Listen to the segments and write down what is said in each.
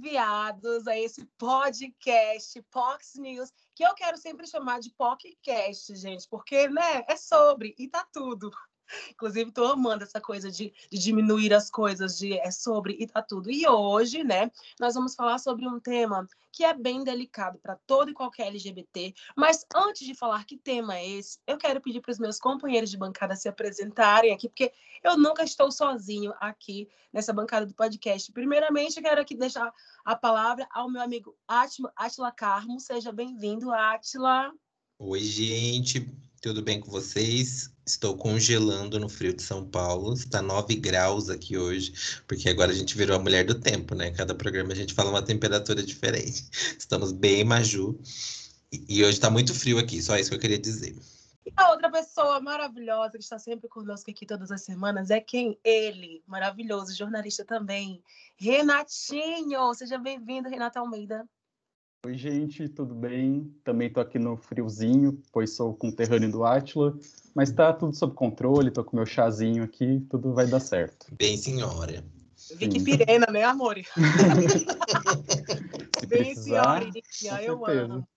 enviados a esse podcast Pox News, que eu quero sempre chamar de podcast, gente, porque né, é sobre e tá tudo. Inclusive, estou amando essa coisa de, de, diminuir as coisas, de é sobre e tá tudo. E hoje, né, nós vamos falar sobre um tema que é bem delicado para todo e qualquer LGBT. Mas antes de falar que tema é esse, eu quero pedir para os meus companheiros de bancada se apresentarem aqui, porque eu nunca estou sozinho aqui nessa bancada do podcast. Primeiramente, eu quero aqui deixar a palavra ao meu amigo Atila Carmo. Seja bem-vindo, Atila. Oi, gente. Tudo bem com vocês? Estou congelando no frio de São Paulo. Está 9 graus aqui hoje, porque agora a gente virou a mulher do tempo, né? Cada programa a gente fala uma temperatura diferente. Estamos bem maju. E hoje está muito frio aqui, só isso que eu queria dizer. E a outra pessoa maravilhosa que está sempre conosco aqui todas as semanas é quem? Ele, maravilhoso, jornalista também, Renatinho. Seja bem-vindo, Renata Almeida. Oi, gente, tudo bem? Também estou aqui no friozinho, pois sou conterrâneo do Átila, mas está tudo sob controle, estou com meu chazinho aqui, tudo vai dar certo. Bem, senhora. Vicky Pirena, né, amor? bem, senhora, eu amo.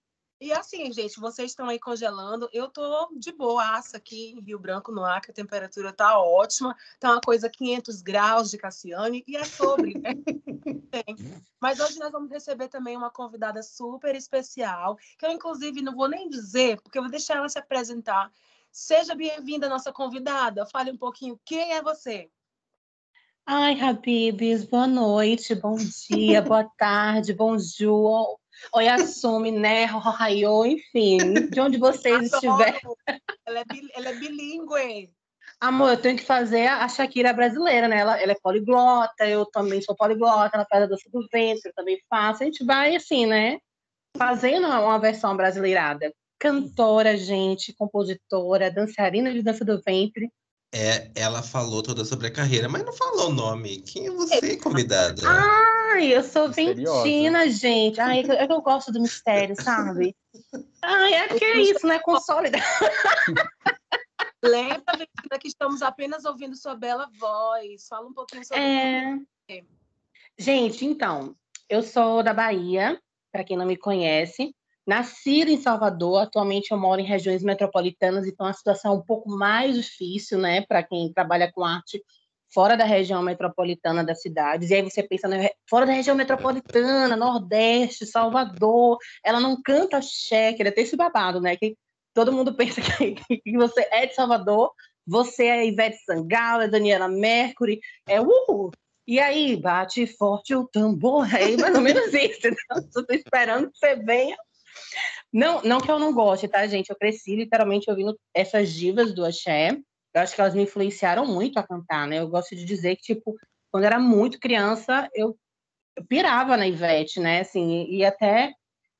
E assim, gente, vocês estão aí congelando. Eu tô de boaça aqui em Rio Branco, no Acre. A temperatura tá ótima. Tá uma coisa 500 graus de Cassiane. E é sobre, né? Mas hoje nós vamos receber também uma convidada super especial, que eu, inclusive, não vou nem dizer, porque eu vou deixar ela se apresentar. Seja bem-vinda, nossa convidada. Fale um pouquinho quem é você. Ai, Habibs, boa noite, bom dia, boa tarde, bonjour. Oi, assume, né? Ohio, enfim, de onde vocês estiverem. Ela é, ela é bilíngue. Amor, eu tenho que fazer a Shakira brasileira, né? Ela, ela é poliglota, eu também sou poliglota, ela faz a dança do ventre, eu também faço. A gente vai, assim, né? Fazendo uma versão brasileirada. Cantora, gente, compositora, dançarina de dança do ventre. É, ela falou toda sobre a carreira, mas não falou o nome. Quem é você, convidada? Ah! Ai, eu sou ventina, gente. Ai, é que, é que eu gosto do mistério, sabe? Ai, é que é isso, né? Consolida. Lembra, Ventina, que estamos apenas ouvindo sua bela voz. Fala um pouquinho sobre é... você. Gente, então, eu sou da Bahia, para quem não me conhece. Nascida em Salvador, atualmente eu moro em regiões metropolitanas, então a situação é um pouco mais difícil, né, para quem trabalha com arte fora da região metropolitana das cidades, e aí você pensa né, fora da região metropolitana, Nordeste, Salvador, ela não canta axé, que tem esse babado, né? Que todo mundo pensa que, que você é de Salvador, você é Ivete Sangalo, é Daniela Mercury, é uhul. E aí, bate forte o tambor, é mais ou menos isso. Eu tô esperando que você venha. Não, não que eu não goste, tá, gente? Eu cresci literalmente ouvindo essas divas do axé, eu acho que elas me influenciaram muito a cantar, né? Eu gosto de dizer que, tipo, quando era muito criança, eu, eu pirava na Ivete, né? Assim, e até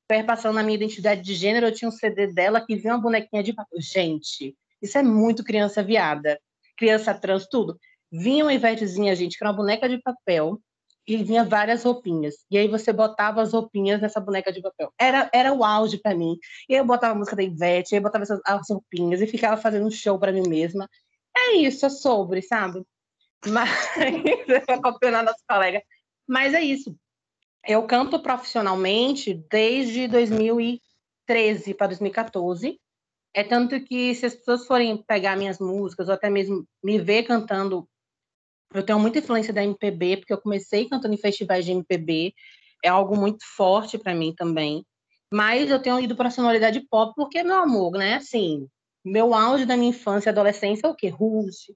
perpassando na minha identidade de gênero, eu tinha um CD dela que vinha uma bonequinha de papel. Gente, isso é muito criança viada. Criança trans, tudo. Vinha uma Ivetezinha, gente, que era uma boneca de papel, e vinha várias roupinhas. E aí você botava as roupinhas nessa boneca de papel. Era, era o auge para mim. E aí eu botava a música da Ivete, aí eu botava essas, as roupinhas e ficava fazendo um show para mim mesma. É isso, é sobre, sabe? Mas para copiar nossos colegas. Mas é isso. Eu canto profissionalmente desde 2013 para 2014. É tanto que se as pessoas forem pegar minhas músicas ou até mesmo me ver cantando, eu tenho muita influência da MPB, porque eu comecei cantando em festivais de MPB. É algo muito forte para mim também. Mas eu tenho ido para a sonoridade pop porque, meu amor, né? Assim, meu auge da minha infância e adolescência é o quê? Ruth,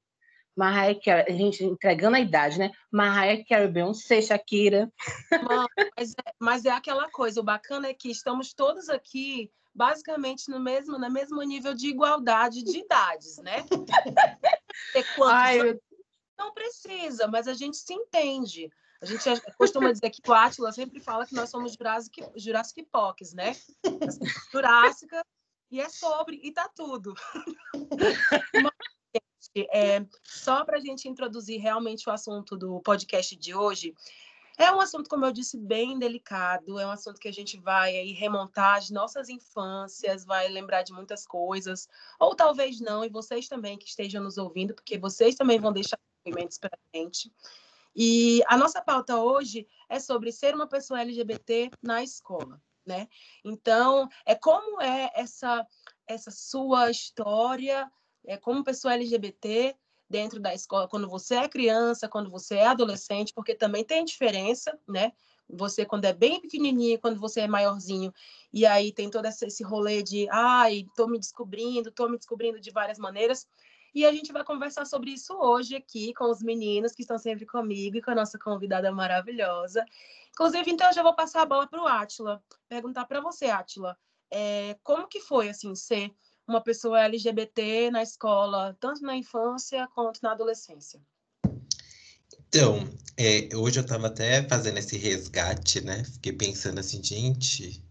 Mariah Carey, a gente entregando a idade, né? Mariah Carey, Beyoncé, Shakira. mas, é, mas é aquela coisa, o bacana é que estamos todos aqui basicamente no mesmo, no mesmo nível de igualdade de idades, né? Ai, Não precisa, mas a gente se entende. A gente costuma dizer que o Átila sempre fala que nós somos Jurassic, Jurassic Pocs, né? Jurássica e é sobre, e tá tudo. É, só para a gente introduzir realmente o assunto do podcast de hoje, é um assunto, como eu disse, bem delicado. É um assunto que a gente vai aí remontar as nossas infâncias, vai lembrar de muitas coisas, ou talvez não, e vocês também que estejam nos ouvindo, porque vocês também vão deixar depoimentos para a gente. E a nossa pauta hoje é sobre ser uma pessoa LGBT na escola, né? Então, é como é essa essa sua história é, como pessoa LGBT dentro da escola, quando você é criança, quando você é adolescente, porque também tem diferença, né? Você quando é bem pequenininho, quando você é maiorzinho, e aí tem todo esse rolê de, ai, tô me descobrindo, tô me descobrindo de várias maneiras. E a gente vai conversar sobre isso hoje aqui com os meninos que estão sempre comigo e com a nossa convidada maravilhosa. Inclusive, então, eu já vou passar a bola para o Átila, perguntar para você, Átila, é, como que foi, assim, ser uma pessoa LGBT na escola, tanto na infância quanto na adolescência? Então, é, hoje eu estava até fazendo esse resgate, né? Fiquei pensando assim, gente.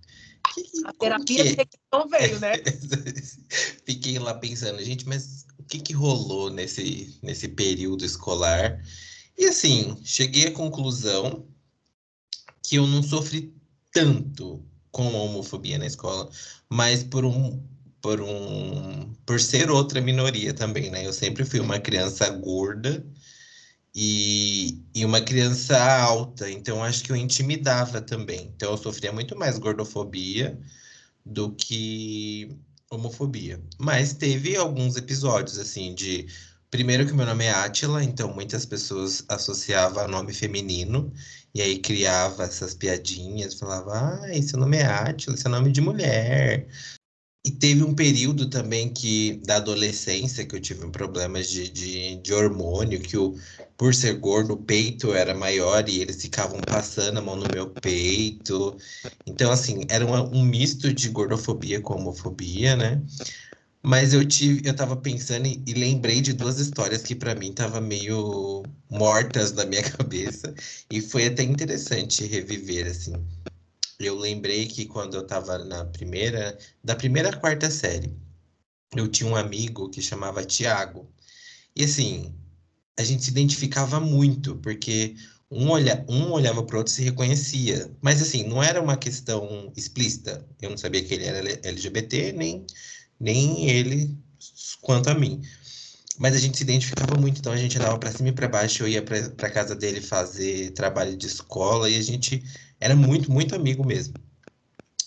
Que, a terapia que... de não veio, né? Fiquei lá pensando, gente, mas que, que rolou nesse, nesse período escolar? E assim, cheguei à conclusão que eu não sofri tanto com a homofobia na escola, mas por um por um por ser outra minoria também, né? Eu sempre fui uma criança gorda e, e uma criança alta, então acho que eu intimidava também. Então eu sofria muito mais gordofobia do que homofobia. Mas teve alguns episódios assim de primeiro que meu nome é Átila, então muitas pessoas associavam nome feminino e aí criava essas piadinhas, falava, ah, seu nome é Átila, seu nome de mulher. E teve um período também que, da adolescência, que eu tive problemas de, de, de hormônio, que o, por ser gordo, o peito era maior e eles ficavam passando a mão no meu peito. Então, assim, era um, um misto de gordofobia com homofobia, né? Mas eu tive, eu tava pensando e, e lembrei de duas histórias que para mim tava meio mortas na minha cabeça e foi até interessante reviver assim. Eu lembrei que quando eu tava na primeira, da primeira quarta série, eu tinha um amigo que chamava Tiago. E assim, a gente se identificava muito, porque um, olha, um olhava para o outro e se reconhecia. Mas assim, não era uma questão explícita. Eu não sabia que ele era LGBT, nem nem ele quanto a mim. Mas a gente se identificava muito, então a gente andava para cima e para baixo, eu ia para casa dele fazer trabalho de escola e a gente era muito, muito amigo mesmo.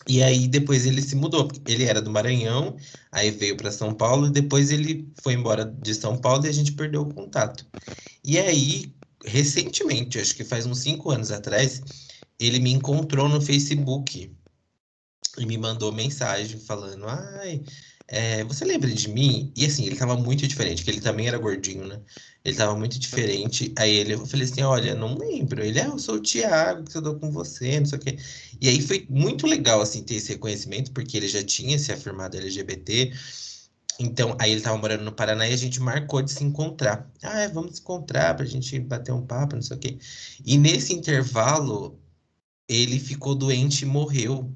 E aí depois ele se mudou, ele era do Maranhão, aí veio para São Paulo e depois ele foi embora de São Paulo e a gente perdeu o contato. E aí, recentemente, acho que faz uns cinco anos atrás, ele me encontrou no Facebook e me mandou mensagem falando: ai, é, você lembra de mim? E assim, ele tava muito diferente, que ele também era gordinho, né? Ele tava muito diferente. Aí ele, eu falei assim, olha, não lembro. Ele, ah, eu sou o Thiago, que eu dou com você, não sei o quê. E aí foi muito legal, assim, ter esse reconhecimento, porque ele já tinha se afirmado LGBT. Então, aí ele tava morando no Paraná e a gente marcou de se encontrar. Ah, vamos se encontrar pra gente bater um papo, não sei o quê. E nesse intervalo, ele ficou doente e morreu.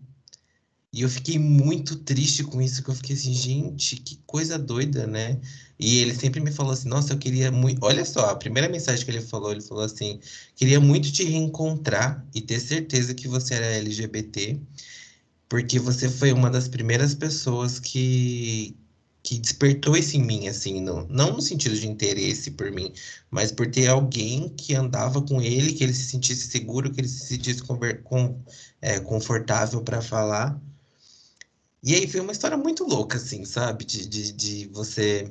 E eu fiquei muito triste com isso, que eu fiquei assim, gente, que coisa doida, né? E ele sempre me falou assim, nossa, eu queria muito. Olha só, a primeira mensagem que ele falou, ele falou assim: queria muito te reencontrar e ter certeza que você era LGBT, porque você foi uma das primeiras pessoas que, que despertou isso em mim, assim, no, não no sentido de interesse por mim, mas por ter alguém que andava com ele, que ele se sentisse seguro, que ele se sentisse com, é, confortável para falar. E aí foi uma história muito louca, assim, sabe? De, de, de você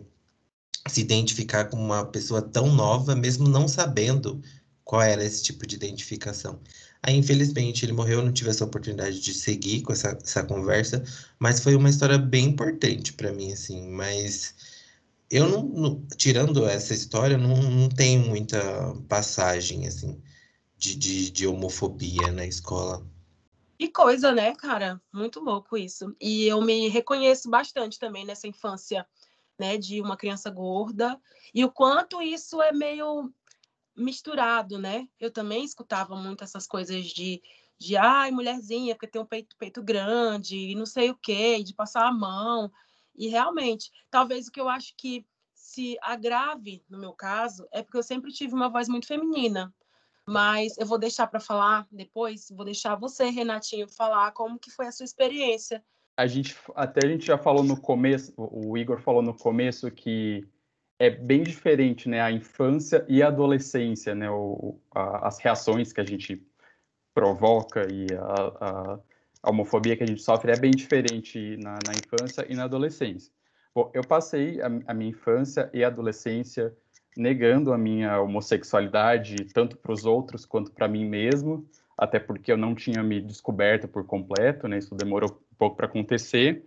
se identificar com uma pessoa tão nova, mesmo não sabendo qual era esse tipo de identificação. Aí, infelizmente, ele morreu, não tive essa oportunidade de seguir com essa, essa conversa, mas foi uma história bem importante para mim, assim. Mas eu não, não, tirando essa história, não, não tenho muita passagem, assim, de, de, de homofobia na escola. Que coisa, né, cara? Muito louco isso. E eu me reconheço bastante também nessa infância, né, de uma criança gorda e o quanto isso é meio misturado, né? Eu também escutava muito essas coisas de de ai, mulherzinha, porque tem um peito, peito grande e não sei o quê, de passar a mão. E realmente, talvez o que eu acho que se agrave no meu caso é porque eu sempre tive uma voz muito feminina mas eu vou deixar para falar depois, vou deixar você, Renatinho, falar como que foi a sua experiência. A gente até a gente já falou no começo, o Igor falou no começo que é bem diferente, né? A infância e a adolescência, né? O, a, as reações que a gente provoca e a, a, a, homofobia que a gente sofre é bem diferente na, na infância e na adolescência. Bom, eu passei a, minha infância e adolescência negando a minha homossexualidade tanto para os outros quanto para mim mesmo, até porque eu não tinha me descoberto por completo, né? Isso demorou um pouco para acontecer.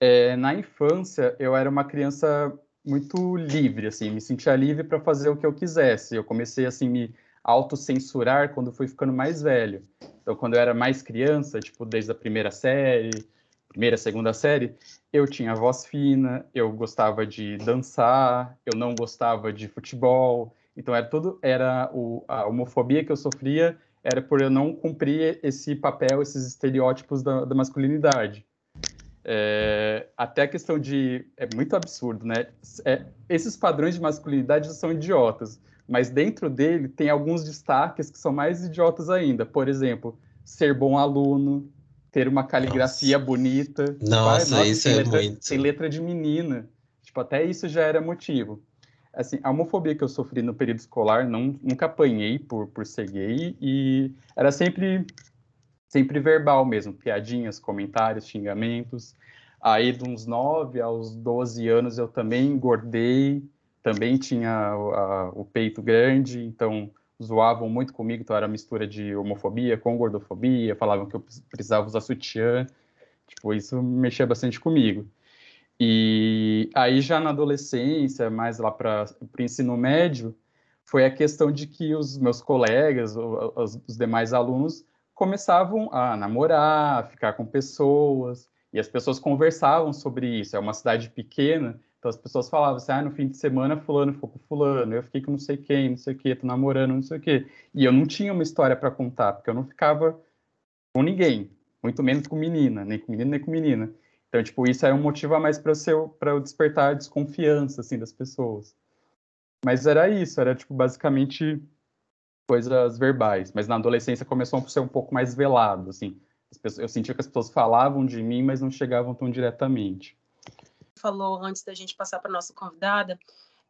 É, na infância, eu era uma criança muito livre, assim, me sentia livre para fazer o que eu quisesse. Eu comecei assim me autocensurar quando fui ficando mais velho. Então, quando eu era mais criança, tipo desde a primeira série, primeira, segunda série, eu tinha voz fina, eu gostava de dançar, eu não gostava de futebol. Então era tudo era o, a homofobia que eu sofria era por eu não cumprir esse papel, esses estereótipos da, da masculinidade. É, até a questão de. É muito absurdo, né? É, esses padrões de masculinidade são idiotas, mas dentro dele tem alguns destaques que são mais idiotas ainda. Por exemplo, ser bom aluno, ter uma caligrafia Nossa. bonita. Nossa, Vai, isso é letra, muito. Tem letra de menina. Tipo, até isso já era motivo. Assim, a homofobia que eu sofri no período escolar, não, nunca apanhei por, por ser gay e era sempre sempre verbal mesmo, piadinhas, comentários, xingamentos. Aí, de uns 9 aos 12 anos, eu também engordei, também tinha a, o peito grande, então zoavam muito comigo, então era mistura de homofobia com gordofobia, falavam que eu precisava usar sutiã, tipo, isso mexia bastante comigo. E aí, já na adolescência, mais lá para o ensino médio, foi a questão de que os meus colegas, os, os demais alunos, começavam a namorar, a ficar com pessoas, e as pessoas conversavam sobre isso. É uma cidade pequena, então as pessoas falavam assim, ah, no fim de semana fulano ficou com fulano, eu fiquei com não sei quem, não sei o que, tô namorando, não sei o que. E eu não tinha uma história para contar, porque eu não ficava com ninguém, muito menos com menina, nem com menino, nem com menina. Então, tipo, isso é um motivo a mais para eu, eu despertar a desconfiança, assim, das pessoas. Mas era isso, era, tipo, basicamente coisas verbais, mas na adolescência começou a ser um pouco mais velado, assim. Pessoas, eu sentia que as pessoas falavam de mim, mas não chegavam tão diretamente. Falou antes da gente passar para nossa convidada,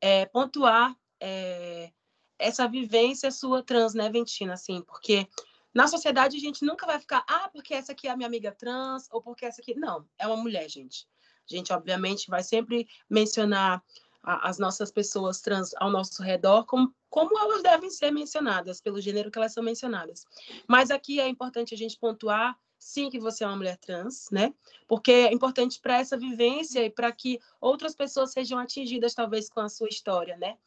é, pontuar é, essa vivência sua trans, né, assim, porque na sociedade a gente nunca vai ficar, ah, porque essa aqui é a minha amiga trans, ou porque essa aqui. Não, é uma mulher, gente. A gente, obviamente, vai sempre mencionar as nossas pessoas trans ao nosso redor como, como elas devem ser mencionadas, pelo gênero que elas são mencionadas. Mas aqui é importante a gente pontuar, sim, que você é uma mulher trans, né? Porque é importante para essa vivência e para que outras pessoas sejam atingidas, talvez, com a sua história, né?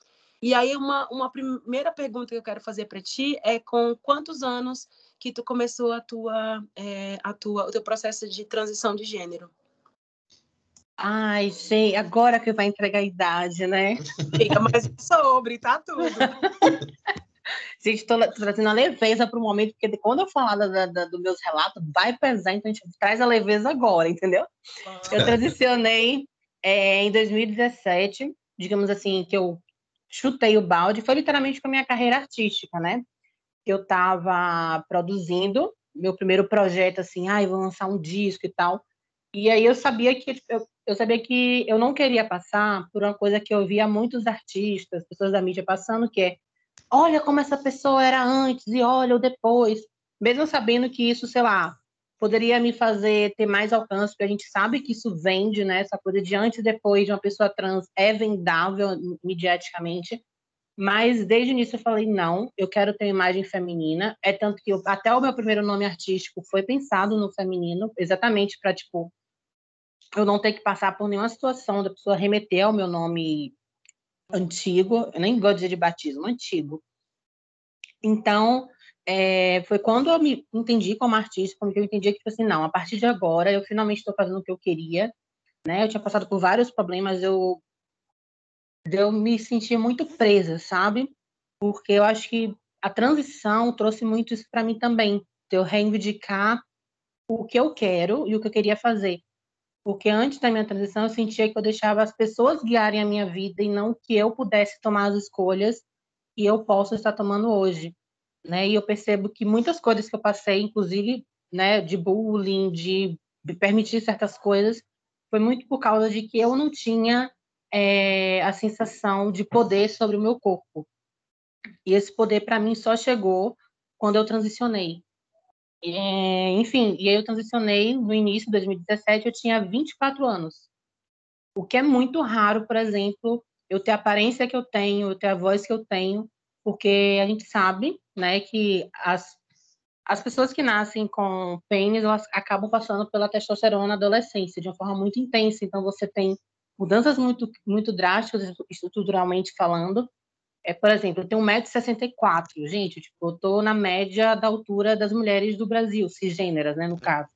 E aí, uma, uma primeira pergunta que eu quero fazer para ti é com quantos anos que tu começou a tua, é, a tua, o teu processo de transição de gênero? Ai, gente, agora que vai entregar a idade, né? Fica mais sobre, tá tudo. gente, estou trazendo a leveza para o momento, porque quando eu falar da, da, dos meus relatos, vai pesar, então a gente traz a leveza agora, entendeu? Ah. Eu transicionei é, em 2017, digamos assim, que eu chutei o balde, foi literalmente com a minha carreira artística, né? Eu estava produzindo meu primeiro projeto, assim, ah, vou lançar um disco e tal. E aí eu sabia que eu, eu sabia que eu não queria passar por uma coisa que eu via muitos artistas, pessoas da mídia passando, que é olha como essa pessoa era antes e olha o depois, mesmo sabendo que isso, sei lá, poderia me fazer ter mais alcance, porque a gente sabe que isso vende, né? Essa coisa de antes e depois de uma pessoa trans é vendável mediaticamente. Mas desde o início eu falei, não, eu quero ter imagem feminina. É tanto que eu, até o meu primeiro nome artístico foi pensado no feminino, exatamente para, tipo, eu não ter que passar por nenhuma situação da pessoa remeter ao meu nome antigo, eu nem gosto de dizer de batismo, antigo. Então, é, foi quando eu me entendi como artista, quando eu entendi que, tipo assim, não, a partir de agora eu finalmente estou fazendo o que eu queria, né? Eu tinha passado por vários problemas, eu, eu me sentia muito presa, sabe? Porque eu acho que a transição trouxe muito isso para mim também, de eu reivindicar o que eu quero e o que eu queria fazer. Porque antes da minha transição, eu sentia que eu deixava as pessoas guiarem a minha vida e não que eu pudesse tomar as escolhas que eu posso estar tomando hoje. Né? E eu percebo que muitas coisas que eu passei, inclusive né, de bullying, de permitir certas coisas, foi muito por causa de que eu não tinha é, a sensação de poder sobre o meu corpo. E esse poder, para mim, só chegou quando eu transicionei. É, enfim, e aí eu transicionei no início de 2017, eu tinha 24 anos. O que é muito raro, por exemplo, eu ter a aparência que eu tenho, eu ter a voz que eu tenho, porque a gente sabe, né, que as, as pessoas que nascem com pênis, elas acabam passando pela testosterona na adolescência de uma forma muito intensa. Então, você tem mudanças muito, muito drásticas, estruturalmente falando. É, por exemplo, eu tenho 1,64m, gente, tipo, eu tô na média da altura das mulheres do Brasil, cisgêneras, né, no caso.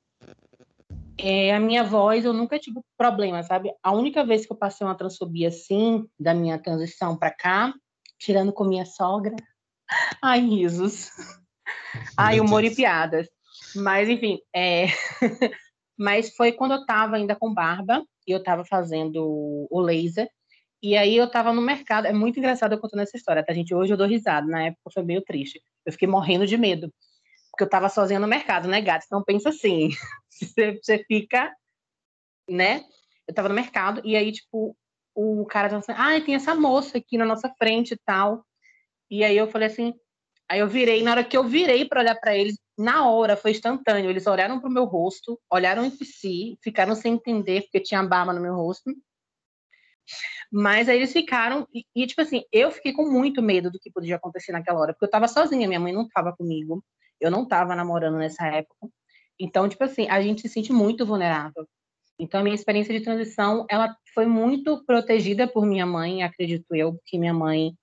É, a minha voz, eu nunca tive problema, sabe? A única vez que eu passei uma transfobia assim, da minha transição para cá, tirando com minha sogra, ai, risos. Ai, humor e piadas. Mas, enfim, é... mas foi quando eu estava ainda com barba, e eu estava fazendo o laser, e aí eu estava no mercado, é muito engraçado eu contando essa história, tá, gente? Hoje eu dou risada, na época foi meio triste. Eu fiquei morrendo de medo, porque eu estava sozinha no mercado, né, gato? Então pensa assim, você, fica, né? Eu estava no mercado, e aí, tipo, o cara tava assim, ah, tem essa moça aqui na nossa frente e tal. E aí eu falei assim, aí eu virei, na hora que eu virei para olhar para eles, na hora foi instantâneo. Eles olharam para o meu rosto, olharam entre si, ficaram sem entender porque tinha barba no meu rosto. Mas aí eles ficaram, e, e, tipo assim, eu fiquei com muito medo do que podia acontecer naquela hora, porque eu tava sozinha, minha mãe não tava comigo, eu não tava namorando nessa época. Então, tipo assim, a gente se sente muito vulnerável. Então, a minha experiência de transição, ela foi muito protegida por minha mãe, acredito eu, porque minha mãe,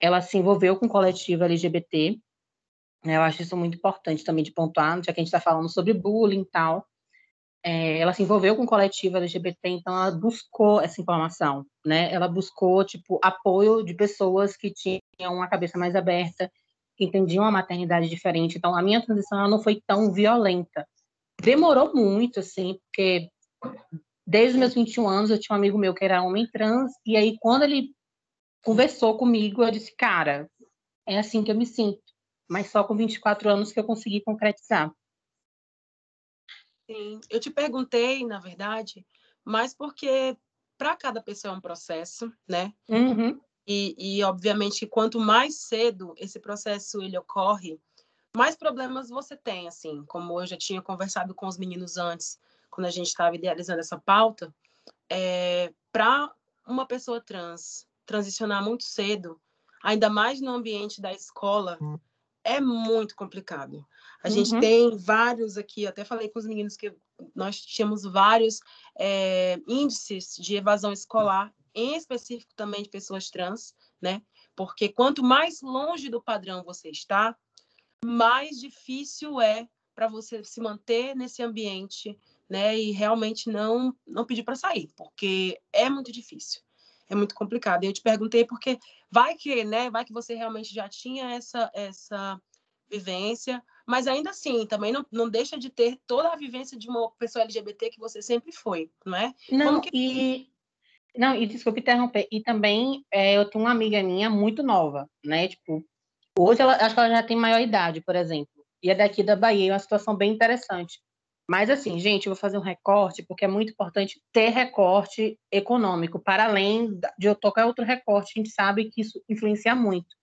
ela se envolveu com o coletivo LGBT. Né? Eu acho isso muito importante também de pontuar, já que a gente está falando sobre bullying e tal. É, ela se envolveu com o coletivo LGBT, então ela buscou essa informação, né? Ela buscou, tipo, apoio de pessoas que tinham uma cabeça mais aberta, que entendiam a maternidade diferente. Então, a minha transição não foi tão violenta. Demorou muito, assim, porque desde os meus 21 anos eu tinha um amigo meu que era homem trans, e aí quando ele conversou comigo, eu disse, cara, é assim que eu me sinto. Mas só com 24 anos que eu consegui concretizar. Sim, eu te perguntei, na verdade, mas porque para cada pessoa é um processo, né? Uhum. E, e, obviamente, quanto mais cedo esse processo ele ocorre, mais problemas você tem, assim, como eu já tinha conversado com os meninos antes, quando a gente estava idealizando essa pauta, é, para uma pessoa trans transicionar muito cedo, ainda mais no ambiente da escola, é muito complicado. A uhum. gente tem vários aqui, até falei com os meninos que nós tínhamos vários é, índices de evasão escolar, em específico também de pessoas trans, né? Porque quanto mais longe do padrão você está, mais difícil é para você se manter nesse ambiente, né? E realmente não não pedir para sair, porque é muito difícil, é muito complicado. Eu te perguntei porque vai que, né? Vai que você realmente já tinha essa essa vivência, mas ainda assim, também não, não deixa de ter toda a vivência de uma pessoa LGBT que você sempre foi, não é? Não, que... e não, e desculpe interromper. E também é, eu tenho uma amiga minha muito nova, né? Tipo, hoje ela acho que ela já tem maior idade, por exemplo. E é daqui da Bahia, é uma situação bem interessante. Mas, assim, gente, eu vou fazer um recorte, porque é muito importante ter recorte econômico, para além de eu tocar outro recorte, a gente sabe que isso influencia muito.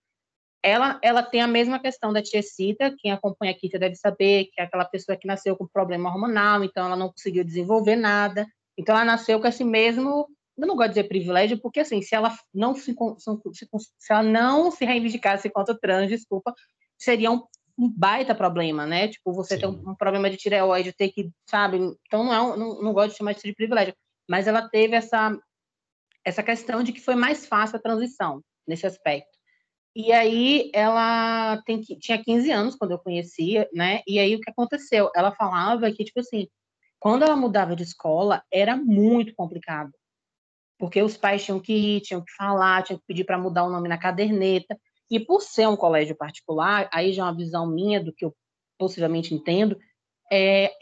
Ela, ela tem a mesma questão da tia Cita, quem acompanha aqui já deve saber, que é aquela pessoa que nasceu com problema hormonal, então ela não conseguiu desenvolver nada. Então, ela nasceu com esse mesmo, eu não gosto de dizer privilégio, porque, assim, se ela não se, se, se ela não se reivindicasse enquanto trans, desculpa, seria um um baita problema, né? Tipo, você Sim. tem um, um, problema de tireoide, ter que, sabe? Então, não, é um, não, não gosto de chamar isso de privilégio. Mas ela teve essa, essa questão de que foi mais fácil a transição nesse aspecto. E aí, ela tem, tinha 15 anos quando eu conhecia, né? E aí, o que aconteceu? Ela falava que, tipo assim, quando ela mudava de escola, era muito complicado. Porque os pais tinham que ir, tinham que falar, tinham que pedir para mudar o nome na caderneta. E por ser um colégio particular, aí já é uma visão minha do que eu possivelmente entendo, é,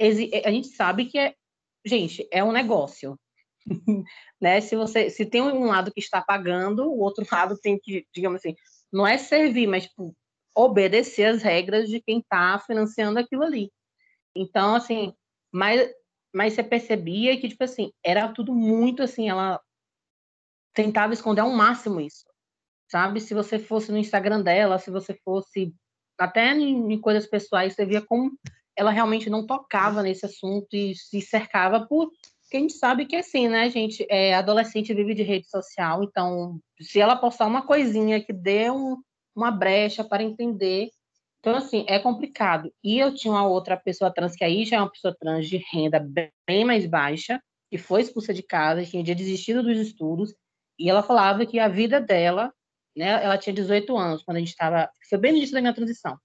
a gente sabe que é, gente, é um negócio. né? Se você se tem um lado que está pagando, o outro lado tem que, digamos assim, não é servir, mas tipo, obedecer as regras de quem está financiando aquilo ali. Então, assim, mas, mas você percebia que, tipo assim, era tudo muito assim, ela tentava esconder ao máximo isso, sabe? Se você fosse no Instagram dela, se você fosse até em, em coisas pessoais, você via como ela realmente não tocava nesse assunto e se cercava por que a gente sabe que assim, né, gente, é, adolescente vive de rede social, então se ela postar uma coisinha que dê um, uma brecha para entender, então assim, é complicado. E eu tinha uma outra pessoa trans que aí já é uma pessoa trans de renda bem mais baixa, que foi expulsa de casa, tinha desistido dos estudos, e ela falava que a vida dela, né, ela tinha 18 anos quando a gente estava, foi bem no início da minha transição.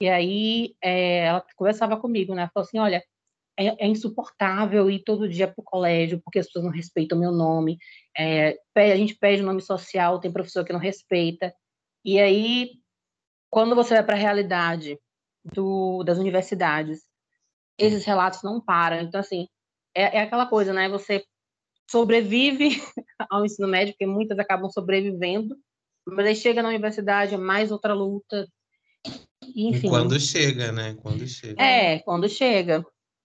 E aí é, ela conversava comigo, né? Falou assim, olha, é, é, insuportável ir todo dia para o colégio porque as pessoas não respeitam o meu nome. É, a gente pede o nome social, tem professor que não respeita. E aí, quando você vai para a realidade do, das universidades, esses relatos não param. Então, assim, é, é aquela coisa, né? Você sobrevive ao ensino médio, porque muitas acabam sobrevivendo, mas aí chega na universidade, é mais outra luta. Enfim. Quando chega, né? Quando chega. É, quando chega.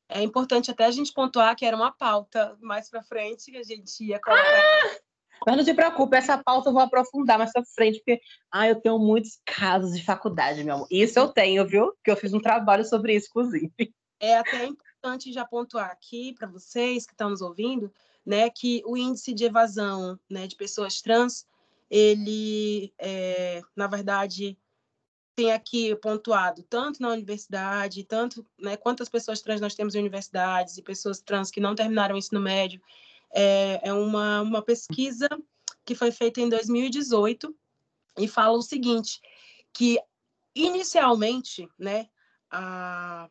É importante até a gente pontuar que era uma pauta mais para frente que a gente ia colocar. Ah! Mas não se preocupe, essa pauta eu vou aprofundar mais para frente, porque ah, eu tenho muitos casos de faculdade, meu amor. Isso eu tenho, viu? Que eu fiz um trabalho sobre isso, inclusive. É até importante já pontuar aqui para vocês que estão nos ouvindo, né, que o índice de evasão né, de pessoas trans, ele, é, na verdade, tem aqui pontuado tanto na universidade, tanto né, quantas pessoas trans nós temos em universidades e pessoas trans que não terminaram o ensino médio. É, é uma, uma pesquisa que foi feita em 2018 e fala o seguinte, que inicialmente, né, a,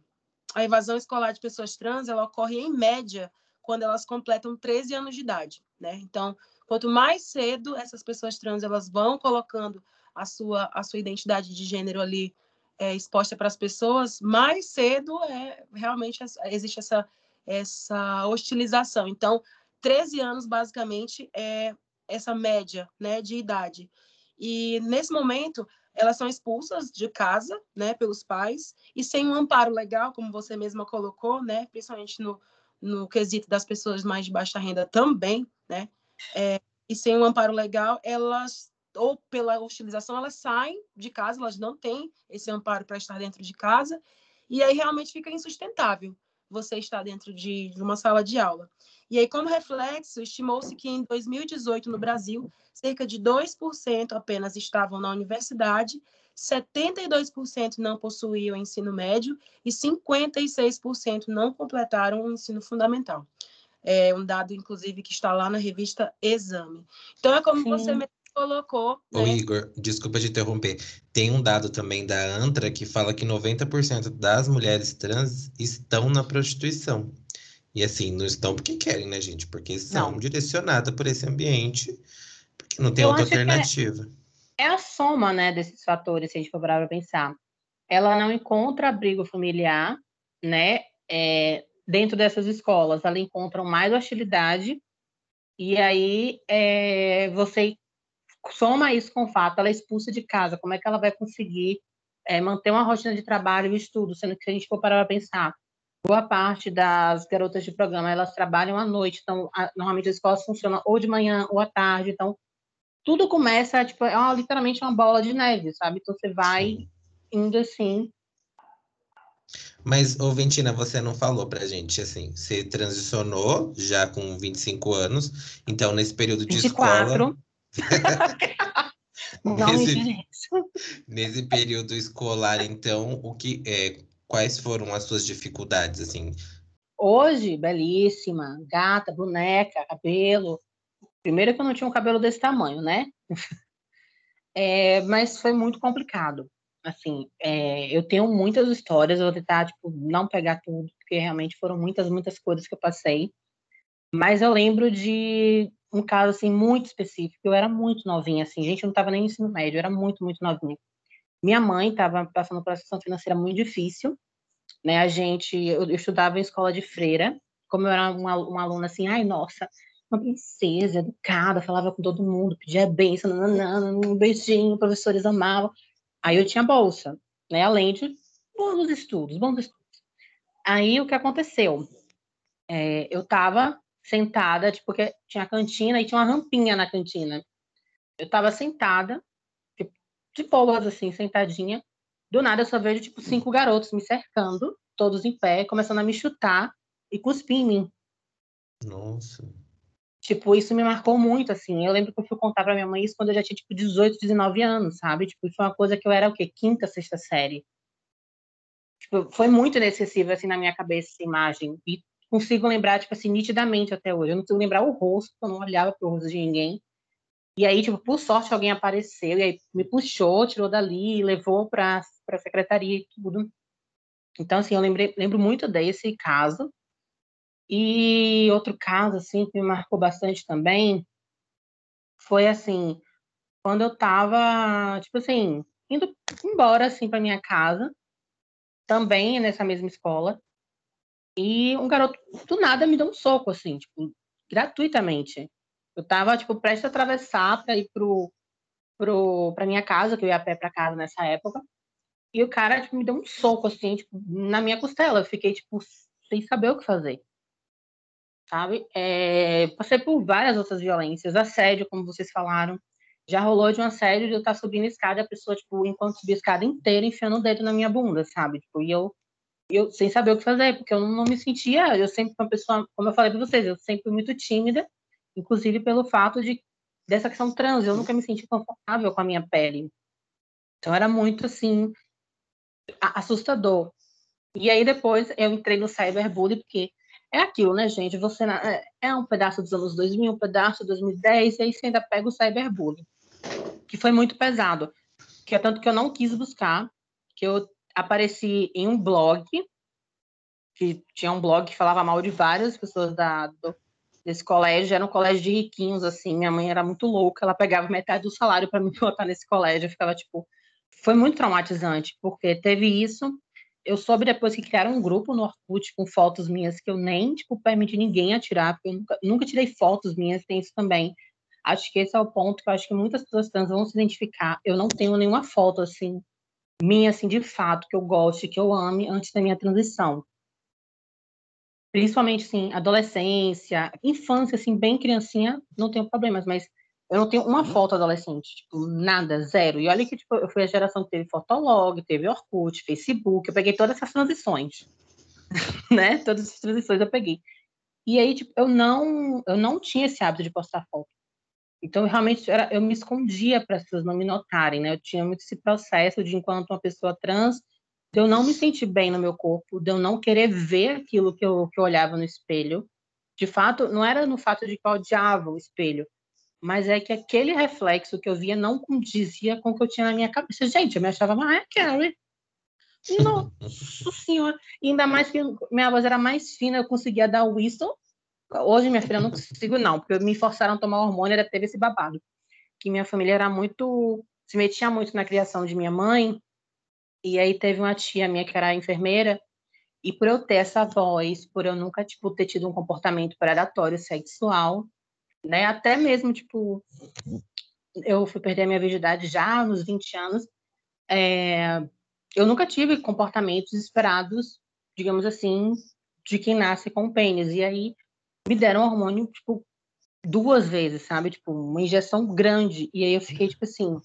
a evasão escolar de pessoas trans, ela ocorre em média quando elas completam 13 anos de idade, né? Então, quanto mais cedo essas pessoas trans elas vão colocando a sua, a sua identidade de gênero ali é, exposta para as pessoas, mais cedo é realmente existe essa, essa hostilização. Então, 13 anos, basicamente, é essa média né, de idade. E, nesse momento, elas são expulsas de casa né, pelos pais e sem um amparo legal, como você mesma colocou, né, principalmente no, no quesito das pessoas mais de baixa renda também, né, é, e sem um amparo legal, elas ou pela hostilização, elas saem de casa, elas não têm esse amparo para estar dentro de casa, e aí realmente fica insustentável você estar dentro de, de uma sala de aula. E aí, como reflexo, estimou-se que em 2018, no Brasil, cerca de 2% apenas estavam na universidade, 72% não possuíam ensino médio e 56% não completaram o ensino fundamental. É um dado, inclusive, que está lá na revista Exame. Então, é como Sim. você colocou. Ô, né? Igor, desculpa te interromper. Tem um dado também da ANTRA que fala que 90% das mulheres trans estão na prostituição. E assim, não estão porque querem, né, gente? Porque são não. direcionadas por esse ambiente, porque não tem Eu outra é alternativa. É, é, a soma, né, desses fatores, se a gente for para pensar. Ela não encontra abrigo familiar, né, é, dentro dessas escolas. Ela encontra mais hostilidade e aí é, você soma isso com o fato, ela é expulsa de casa, como é que ela vai conseguir é, manter uma rotina de trabalho e estudo, sendo que se a gente for parar para pensar, boa parte das garotas de programa, elas trabalham à noite, então, a, normalmente as escolas funcionam ou de manhã ou à tarde, então, tudo começa, tipo, é uma, literalmente uma bola de neve, sabe? Então, você vai indo assim, mas, ô Ventina, você não falou pra gente, assim, você transicionou já com 25 anos, então nesse período de 24. escola... nesse, nesse período escolar, então, o que, é, quais foram as suas dificuldades, assim? Hoje, belíssima, gata, boneca, cabelo. Primeiro que eu não tinha um cabelo desse tamanho, né? É, mas foi muito complicado. Assim, é, eu tenho muitas histórias, eu vou tentar, tipo, não pegar tudo, porque realmente foram muitas, muitas coisas que eu passei. Mas eu lembro de um caso assim muito específico. Eu era muito novinha, assim, gente, eu não estava nem no ensino médio, eu era muito, muito novinha. Minha mãe estava passando por uma situação financeira muito difícil, né? A gente, eu, eu estudava em escola de freira, como eu era uma, uma aluna assim, ai, nossa, uma princesa, educada, falava com todo mundo, pedia bênção, um beijinho, professores amavam. Aí eu tinha bolsa, né? Além de bons estudos, bons estudos. Aí o que aconteceu? É, eu estava sentada, tipo, porque tinha a cantina e tinha uma rampinha na cantina. Eu estava sentada, tipo, de boas, assim, sentadinha. Do nada eu só vejo, tipo, cinco garotos me cercando, todos em pé, começando a me chutar e cuspir em mim. Nossa. Tipo, isso me marcou muito, assim. Eu lembro que eu fui contar pra minha mãe isso quando eu já tinha, tipo, 18, 19 anos, sabe? Tipo, isso foi uma coisa que eu era, o quê? Quinta, sexta série. Tipo, foi muito inexcessivo, assim, na minha cabeça essa imagem. E consigo lembrar, tipo assim, nitidamente até hoje. Eu não consigo lembrar o rosto, eu não olhava pro rosto de ninguém. E aí, tipo, por sorte, alguém apareceu e aí me puxou, tirou dali, levou pra, pra secretaria e tudo. Então, assim, eu lembrei, lembro muito desse caso. E outro caso, assim, que me marcou bastante também, foi, assim, quando eu tava, tipo assim, indo embora, assim, pra minha casa, também nessa mesma escola, e um garoto, do nada, me deu um soco, assim, tipo, gratuitamente. Eu tava, tipo, prestes a atravessar pra ir pro, pro, pra minha casa, que eu ia a pé pra casa nessa época, e o cara, tipo, me deu um soco, assim, tipo, na minha costela. Eu fiquei, tipo, sem saber o que fazer sabe? É, passei por várias outras violências, assédio, como vocês falaram. Já rolou de um assédio de eu estar subindo a escada e a pessoa, tipo, enquanto subia a escada inteira, enfiando o dedo na minha bunda, sabe? Tipo, e eu, eu sem saber o que fazer, porque eu não, me sentia, eu sempre uma pessoa, como eu falei para vocês, eu sempre muito tímida, inclusive pelo fato de dessa questão trans, eu nunca me senti confortável com a minha pele. Então era muito assim assustador. E aí depois eu entrei no cyberbullying porque é aquilo, né, gente? Você é, é um pedaço dos anos 2000, um pedaço de 2010, e aí você ainda pega o cyberbullying, que foi muito pesado. Que é tanto que eu não quis buscar, que eu apareci em um blog, que tinha um blog que falava mal de várias pessoas da, do, desse colégio, era um colégio de riquinhos, assim, minha mãe era muito louca, ela pegava metade do salário para me botar nesse colégio, eu ficava, tipo, foi muito traumatizante, porque teve isso, eu soube depois que criaram um grupo no Orkut com fotos minhas que eu nem, tipo, permiti ninguém atirar, porque eu nunca, nunca tirei fotos minhas, tem isso também. Acho que esse é o ponto que eu acho que muitas pessoas trans vão se identificar. Eu não tenho nenhuma foto, assim, minha, assim, de fato, que eu goste, que eu ame antes da minha transição. Principalmente, assim, adolescência, infância, assim, bem criancinha, não tenho problemas, mas eu não tenho uma uhum. foto adolescente, tipo, nada, zero. E olha que tipo, eu fui a geração que teve Fotolog, teve Orkut, Facebook, eu peguei todas essas transições. né? Todas essas transições eu peguei. E aí, tipo, eu não, eu não tinha esse hábito de postar foto. Então, eu, realmente, era, eu me escondia para as pessoas não me notarem, né? Eu tinha muito esse processo de, enquanto uma pessoa trans, de eu não me sentir bem no meu corpo, de eu não querer ver aquilo que eu, que eu olhava no espelho. De fato, não era no fato de que eu odiava o espelho, mas é que aquele reflexo que eu via não condizia com o que eu tinha na minha cabeça. Gente, eu me achava Mariah Carey. Nossa senhora. E ainda mais que minha voz era mais fina, eu conseguia dar o whistle. Hoje, minha filha, eu não consigo, não, porque me forçaram a tomar hormônio, era teve esse babado. Que minha família era muito. se metia muito na criação de minha mãe. E aí teve uma tia minha que era enfermeira, e por eu ter essa voz, por eu nunca tipo, ter tido um comportamento predatório sexual, né? Até mesmo, tipo, eu fui perder a minha virgindade já nos 20 anos. É, eu nunca tive comportamentos esperados, digamos assim, de quem nasce com pênis. E aí me deram hormônio, tipo, duas vezes, sabe? Tipo, uma injeção grande. E aí eu fiquei, tipo assim.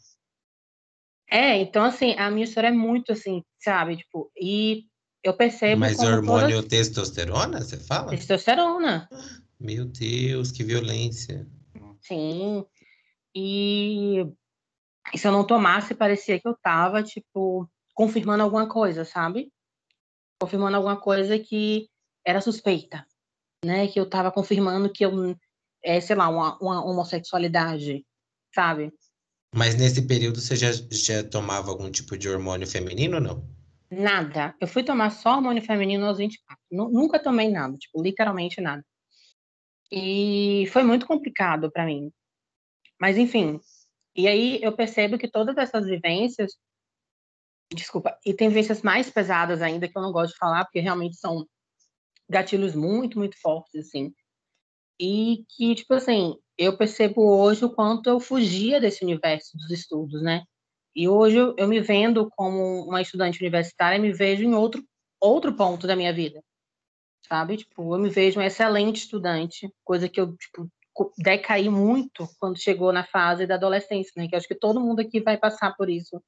É, então, assim, a minha história é muito assim, sabe? Tipo, e eu percebo. Mas hormônio todas... testosterona, você fala? Testosterona. Meu Deus, que violência. Sim. E, e se eu não tomasse, parecia que eu tava, tipo, confirmando alguma coisa, sabe? Confirmando alguma coisa que era suspeita, né? Que eu tava confirmando que eu, é, sei lá, uma, uma homossexualidade, sabe? Mas nesse período você já, já tomava algum tipo de hormônio feminino ou não? Nada. Eu fui tomar só hormônio feminino aos 24. Nunca tomei nada, tipo, literalmente nada. E foi muito complicado para mim. Mas, enfim. E aí eu percebo que todas essas vivências. Desculpa, e tem vivências mais pesadas ainda que eu não gosto de falar, porque realmente são gatilhos muito, muito fortes, assim. E que, tipo assim, eu percebo hoje o quanto eu fugia desse universo dos estudos, né? E hoje eu me vendo como uma estudante universitária, me vejo em outro, outro ponto da minha vida sabe? Tipo, eu me vejo um excelente estudante, coisa que eu, tipo, decaí muito quando chegou na fase da adolescência, né? Que acho que todo mundo aqui vai passar por isso,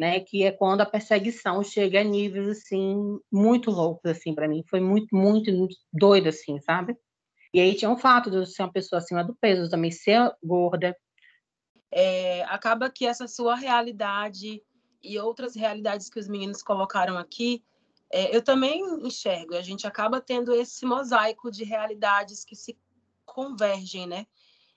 né? Que é quando a perseguição chega a níveis assim muito loucos assim para mim. Foi muito, muito, muito doido assim, sabe? E aí tinha um fato de eu ser uma pessoa acima do peso, também ser gorda. É, acaba que essa sua realidade e outras realidades que os meninos colocaram aqui, é, eu também enxergo. A gente acaba tendo esse mosaico de realidades que se convergem, né?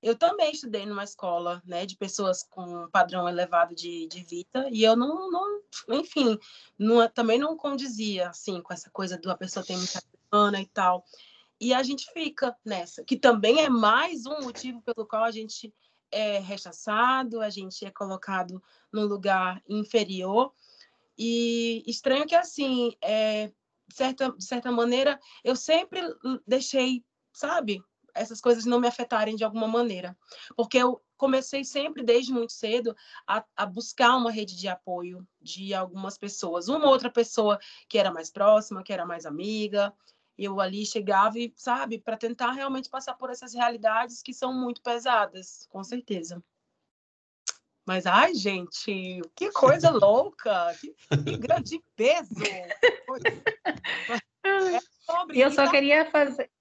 Eu também estudei numa escola, né, de pessoas com padrão elevado de, de vida, e eu não, não enfim, não, também não condizia, assim, com essa coisa de uma pessoa ter muita grana e tal. E a gente fica nessa, que também é mais um motivo pelo qual a gente é rechaçado, a gente é colocado num lugar inferior. E estranho que, assim, é, de, certa, de certa maneira, eu sempre deixei, sabe, essas coisas não me afetarem de alguma maneira. Porque eu comecei sempre, desde muito cedo, a, a, buscar uma rede de apoio de algumas pessoas. Uma outra pessoa que era mais próxima, que era mais amiga. Eu ali chegava e, sabe, para tentar realmente passar por essas realidades que são muito pesadas, com certeza. Mas, ai, gente, que coisa louca! Que, que grande peso! É e eu só queria fazer,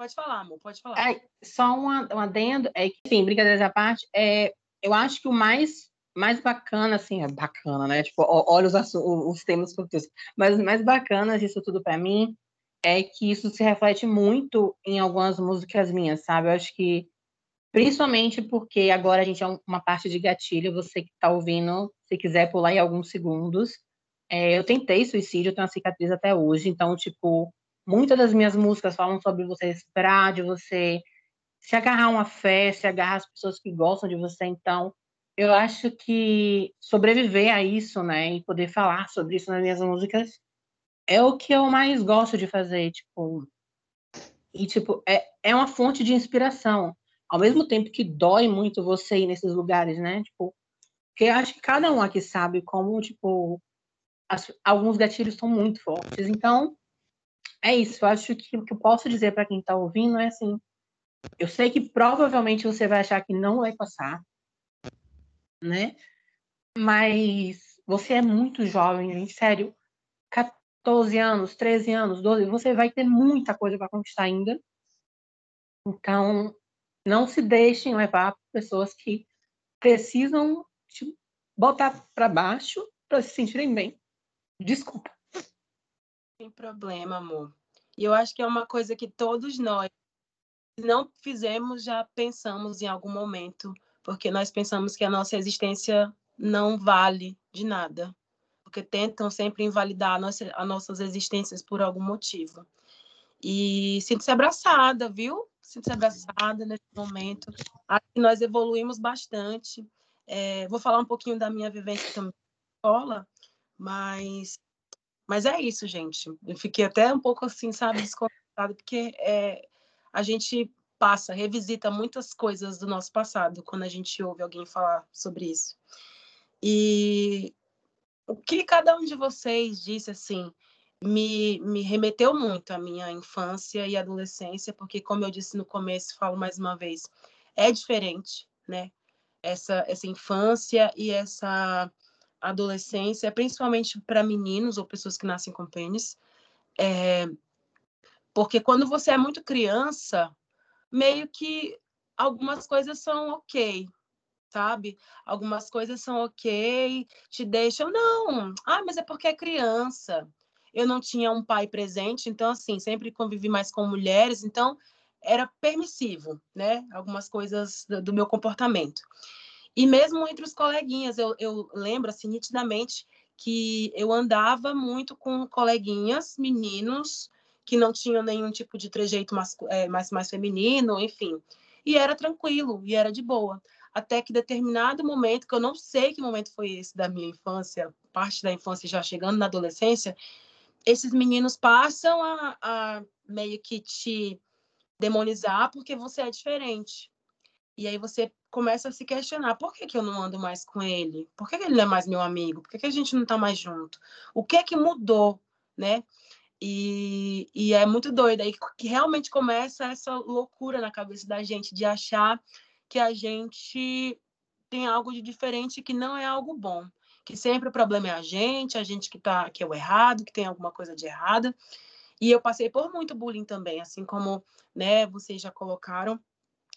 Pode falar, amor, pode falar. É, só um, adendo, é que, enfim, brincadeiras à parte, é, eu acho que o mais, mais bacana, assim, é bacana, né? Tipo, olha os, os temas eu mas o mais bacana disso tudo para mim é que isso se reflete muito em algumas músicas minhas, sabe? Eu acho que, principalmente porque agora a gente é uma parte de gatilho, você que está ouvindo, se quiser pular em alguns segundos, é, eu tentei suicídio, tenho uma cicatriz até hoje, então, tipo, Muitas das minhas músicas falam sobre você esperar, de você se agarrar a uma fé, se agarrar às pessoas que gostam de você. Então, eu acho que sobreviver a isso, né, e poder falar sobre isso nas minhas músicas é o que eu mais gosto de fazer, tipo. E, tipo, é, é uma fonte de inspiração. Ao mesmo tempo que dói muito você ir nesses lugares, né? Tipo, porque acho que cada um aqui sabe como, tipo, as, alguns gatilhos são muito fortes. Então, é isso. Eu acho que o que eu posso dizer para quem está ouvindo é assim: eu sei que provavelmente você vai achar que não vai passar, né? Mas você é muito jovem, gente, sério. 14 anos, 13 anos, 12, você vai ter muita coisa para conquistar ainda. Então, não se deixem levar por pessoas que precisam te botar para baixo para se sentirem bem. Desculpa. Sem problema, amor. E eu acho que é uma coisa que todos nós não fizemos, já pensamos em algum momento, porque nós pensamos que a nossa existência não vale de nada, porque tentam sempre invalidar nossa, as nossas existências por algum motivo. E sinto-se abraçada, viu? Sinto-se abraçada nesse momento. Acho que nós evoluímos bastante. É, vou falar um pouquinho da minha vivência também na escola, mas mas é isso, gente. Eu fiquei até um pouco assim, sabe, desconcertada, porque é, a gente passa, revisita muitas coisas do nosso passado quando a gente ouve alguém falar sobre isso. E o que cada um de vocês disse, assim, me, me remeteu muito à minha infância e adolescência, porque, como eu disse no começo, falo mais uma vez, é diferente, né? Essa, essa infância e essa adolescência, principalmente para meninos ou pessoas que nascem com pênis, é, porque quando você é muito criança, meio que algumas coisas são ok, sabe? Algumas coisas são ok, te deixam, não, ah, mas é porque é criança. Eu não tinha um pai presente, então, assim, sempre convivi mais com mulheres, então era permissivo, né? Algumas coisas do, meu comportamento. E mesmo entre os coleguinhas, eu, eu lembro assim nitidamente que eu andava muito com coleguinhas, meninos, que não tinham nenhum tipo de trejeito mais, é, mais, mais feminino, enfim. E era tranquilo, e era de boa. Até que determinado momento, que eu não sei que momento foi esse da minha infância, parte da infância já chegando na adolescência, esses meninos passam a, a meio que te demonizar porque você é diferente. E aí você começa a se questionar: por que, que eu não ando mais com ele? Por que, que ele não é mais meu amigo? Por que, que a gente não está mais junto? O que é que mudou, né? E, e é muito doido aí que realmente começa essa loucura na cabeça da gente de achar que a gente tem algo de diferente que não é algo bom, que sempre o problema é a gente, a gente que tá que é o errado, que tem alguma coisa de errada. E eu passei por muito bullying também, assim como, né, vocês já colocaram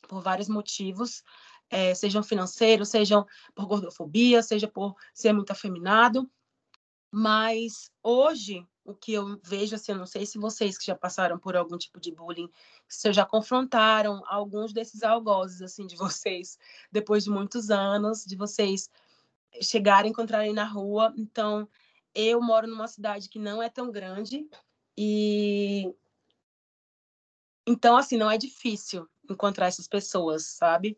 por vários motivos, é, sejam financeiros, sejam por gordofobia, seja por ser muito afeminado. Mas hoje, o que eu vejo, assim, eu não sei se vocês que já passaram por algum tipo de bullying, se já confrontaram alguns desses algozes, assim, de vocês, depois de muitos anos, de vocês chegarem, encontrarem na rua. Então, eu moro numa cidade que não é tão grande e... Então, assim, não é difícil encontrar essas pessoas, sabe?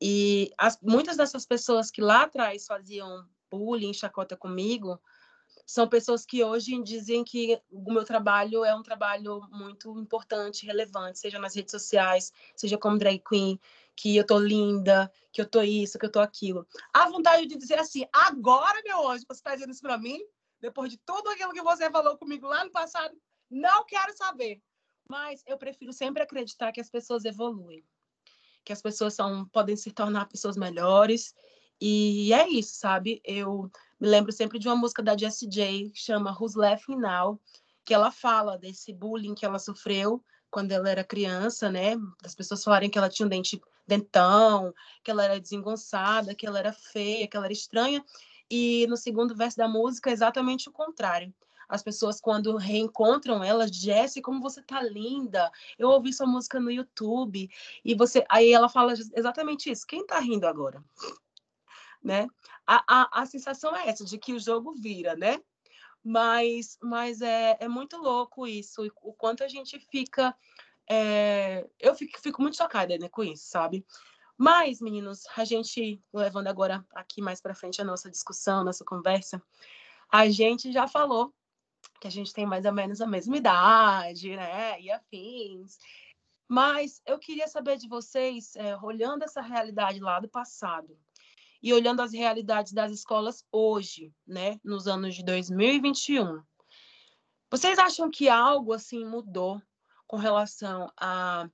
E as, muitas dessas pessoas que lá atrás faziam bullying, chacota comigo, são pessoas que hoje dizem que o meu trabalho é um trabalho muito importante, relevante, seja nas redes sociais, seja como drag queen, que eu tô linda, que eu tô isso, que eu tô aquilo. A vontade de dizer assim, agora, meu anjo, você está dizendo isso para mim? Depois de tudo aquilo que você falou comigo lá no passado, não quero saber. Mas eu prefiro sempre acreditar que as pessoas evoluem, que as pessoas são, podem se tornar pessoas melhores. E é isso, sabe? Eu me lembro sempre de uma música da Jessie J, que chama Who's Laughing Now, que ela fala desse bullying que ela sofreu quando ela era criança, né? Das pessoas falarem que ela tinha um dente dentão, que ela era desengonçada, que ela era feia, que ela era estranha. E no segundo verso da música é exatamente o contrário as pessoas quando reencontram ela, Jessie, como você tá linda. Eu ouvi sua música no YouTube e você, aí ela fala exatamente isso. Quem tá rindo agora? né? A, a, a sensação é essa de que o jogo vira, né? Mas, mas é, é muito louco isso, o quanto a gente fica. É... eu fico, fico muito chocada né, com isso, sabe? Mas, meninos, a gente, levando agora aqui mais para frente a nossa discussão, nossa conversa, a gente já falou que a gente tem mais ou menos a mesma idade, né? E afins. Mas eu queria saber de vocês, é, olhando essa realidade lá do passado e olhando as realidades das escolas hoje, né? Nos anos de 2021. Vocês acham que algo assim mudou com relação à a,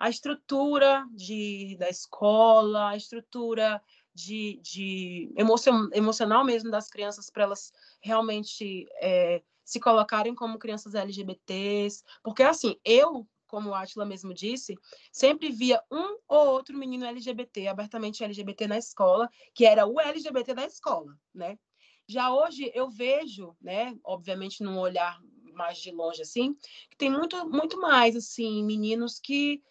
a estrutura de, da escola, a estrutura de, de emocion, emocional mesmo das crianças para elas realmente é, se colocarem como crianças LGBTs, porque assim, eu, como o Atila mesmo disse, sempre via um ou outro menino LGBT, abertamente LGBT na escola, que era o LGBT da escola, né? Já hoje eu vejo, né, obviamente num olhar mais de longe assim, que tem muito muito mais assim, meninos que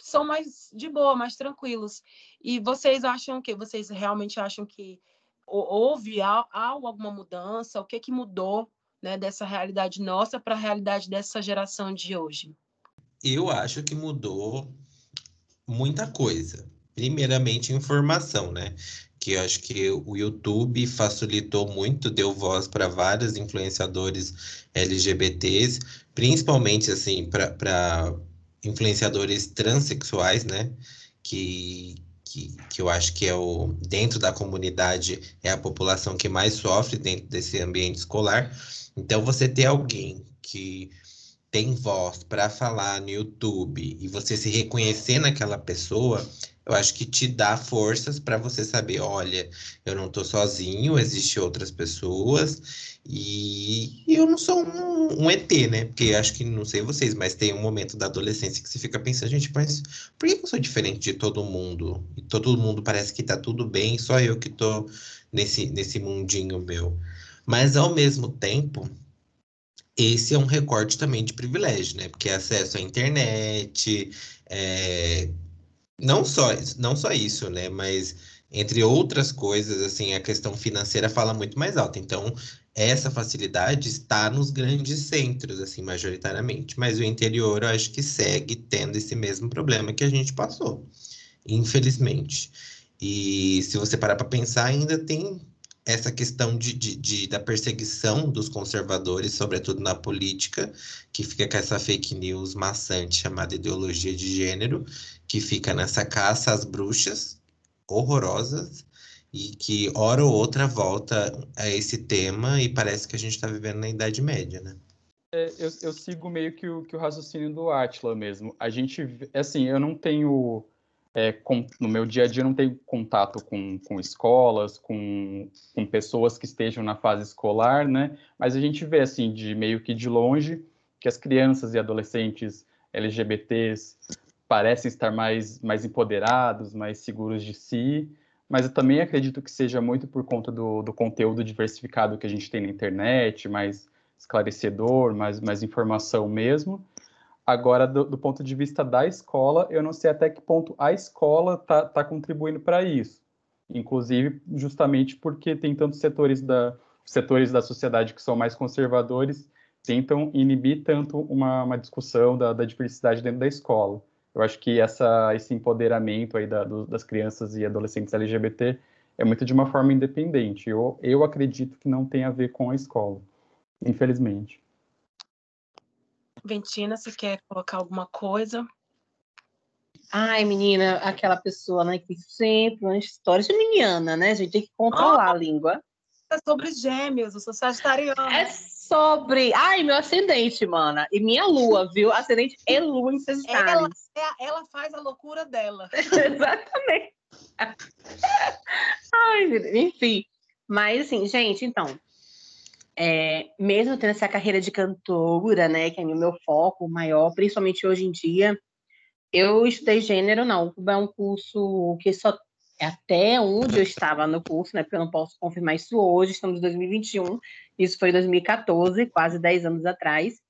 são mais de boa, mais tranquilos. E vocês acham que vocês realmente acham que houve há alguma mudança? O que que mudou né, dessa realidade nossa para a realidade dessa geração de hoje? Eu acho que mudou muita coisa. Primeiramente, informação, né? Que eu acho que o YouTube facilitou muito, deu voz para vários influenciadores LGBTs, principalmente assim para influenciadores transexuais, né? Que, que, que eu acho que é o dentro da comunidade é a população que mais sofre dentro desse ambiente escolar. Então, você ter alguém que tem voz para falar no YouTube e você se reconhecer naquela pessoa, eu acho que te dá forças para você saber, olha, eu não estou sozinho, existem outras pessoas e eu não sou um, um, ET, né? Porque acho que não sei vocês, mas tem um momento da adolescência que você fica pensando, gente, mas por que eu sou diferente de todo mundo? E todo mundo parece que tá tudo bem, só eu que tô nesse nesse mundinho meu. Mas, ao mesmo tempo, esse é um recorte também de privilégio, né? Porque acesso à internet, é... não, só, não só isso, né? Mas, entre outras coisas, assim, a questão financeira fala muito mais alta. Então, essa facilidade está nos grandes centros, assim, majoritariamente. Mas o interior, eu acho que segue tendo esse mesmo problema que a gente passou, infelizmente. E se você parar para pensar, ainda tem essa questão de, de, de, da perseguição dos conservadores, sobretudo na política, que fica com essa fake news maçante chamada ideologia de gênero, que fica nessa caça às bruxas horrorosas e que hora ou outra volta a esse tema e parece que a gente está vivendo na Idade Média, né? É, eu, eu, sigo meio que o, que o raciocínio do Atila mesmo. A gente, assim, eu não tenho, é, com, no meu dia a dia, não tenho contato com, com escolas, com, com pessoas que estejam na fase escolar, né? Mas a gente vê, assim, de meio que de longe, que as crianças e adolescentes LGBTs parecem estar mais, mais empoderados, mais seguros de si, mas eu também acredito que seja muito por conta do, do conteúdo diversificado que a gente tem na internet, mais esclarecedor, mais, mais informação mesmo. Agora, do, do, ponto de vista da escola, eu não sei até que ponto a escola está tá contribuindo para isso. Inclusive, justamente porque tem tantos setores da, setores da sociedade que são mais conservadores, tentam inibir tanto uma, uma discussão da, da diversidade dentro da escola. Eu acho que essa, esse empoderamento aí da, do, das crianças e adolescentes LGBT é muito de uma forma independente. Eu, eu acredito que não tem a ver com a escola infelizmente. Ventina, você quer colocar alguma coisa? Ai, menina, aquela pessoa, né, que sempre uma história de menina, né? A gente tem que controlar a língua. É sobre gêmeos, eu sou sagitariana. É sobre. Ai, meu ascendente, mana. E minha lua, viu? Ascendente e lua em Sagitário. Ela, é ela faz a loucura dela. Exatamente. Ai, enfim. Mas, assim, gente, então, é, mesmo tendo essa carreira de cantora, né, que é o meu foco maior, principalmente hoje em dia, eu estudei gênero, não. É um curso que só é até onde eu estava no curso, né? Porque eu não posso confirmar isso hoje, estamos em 2021, isso foi em 2014, quase 10 anos atrás.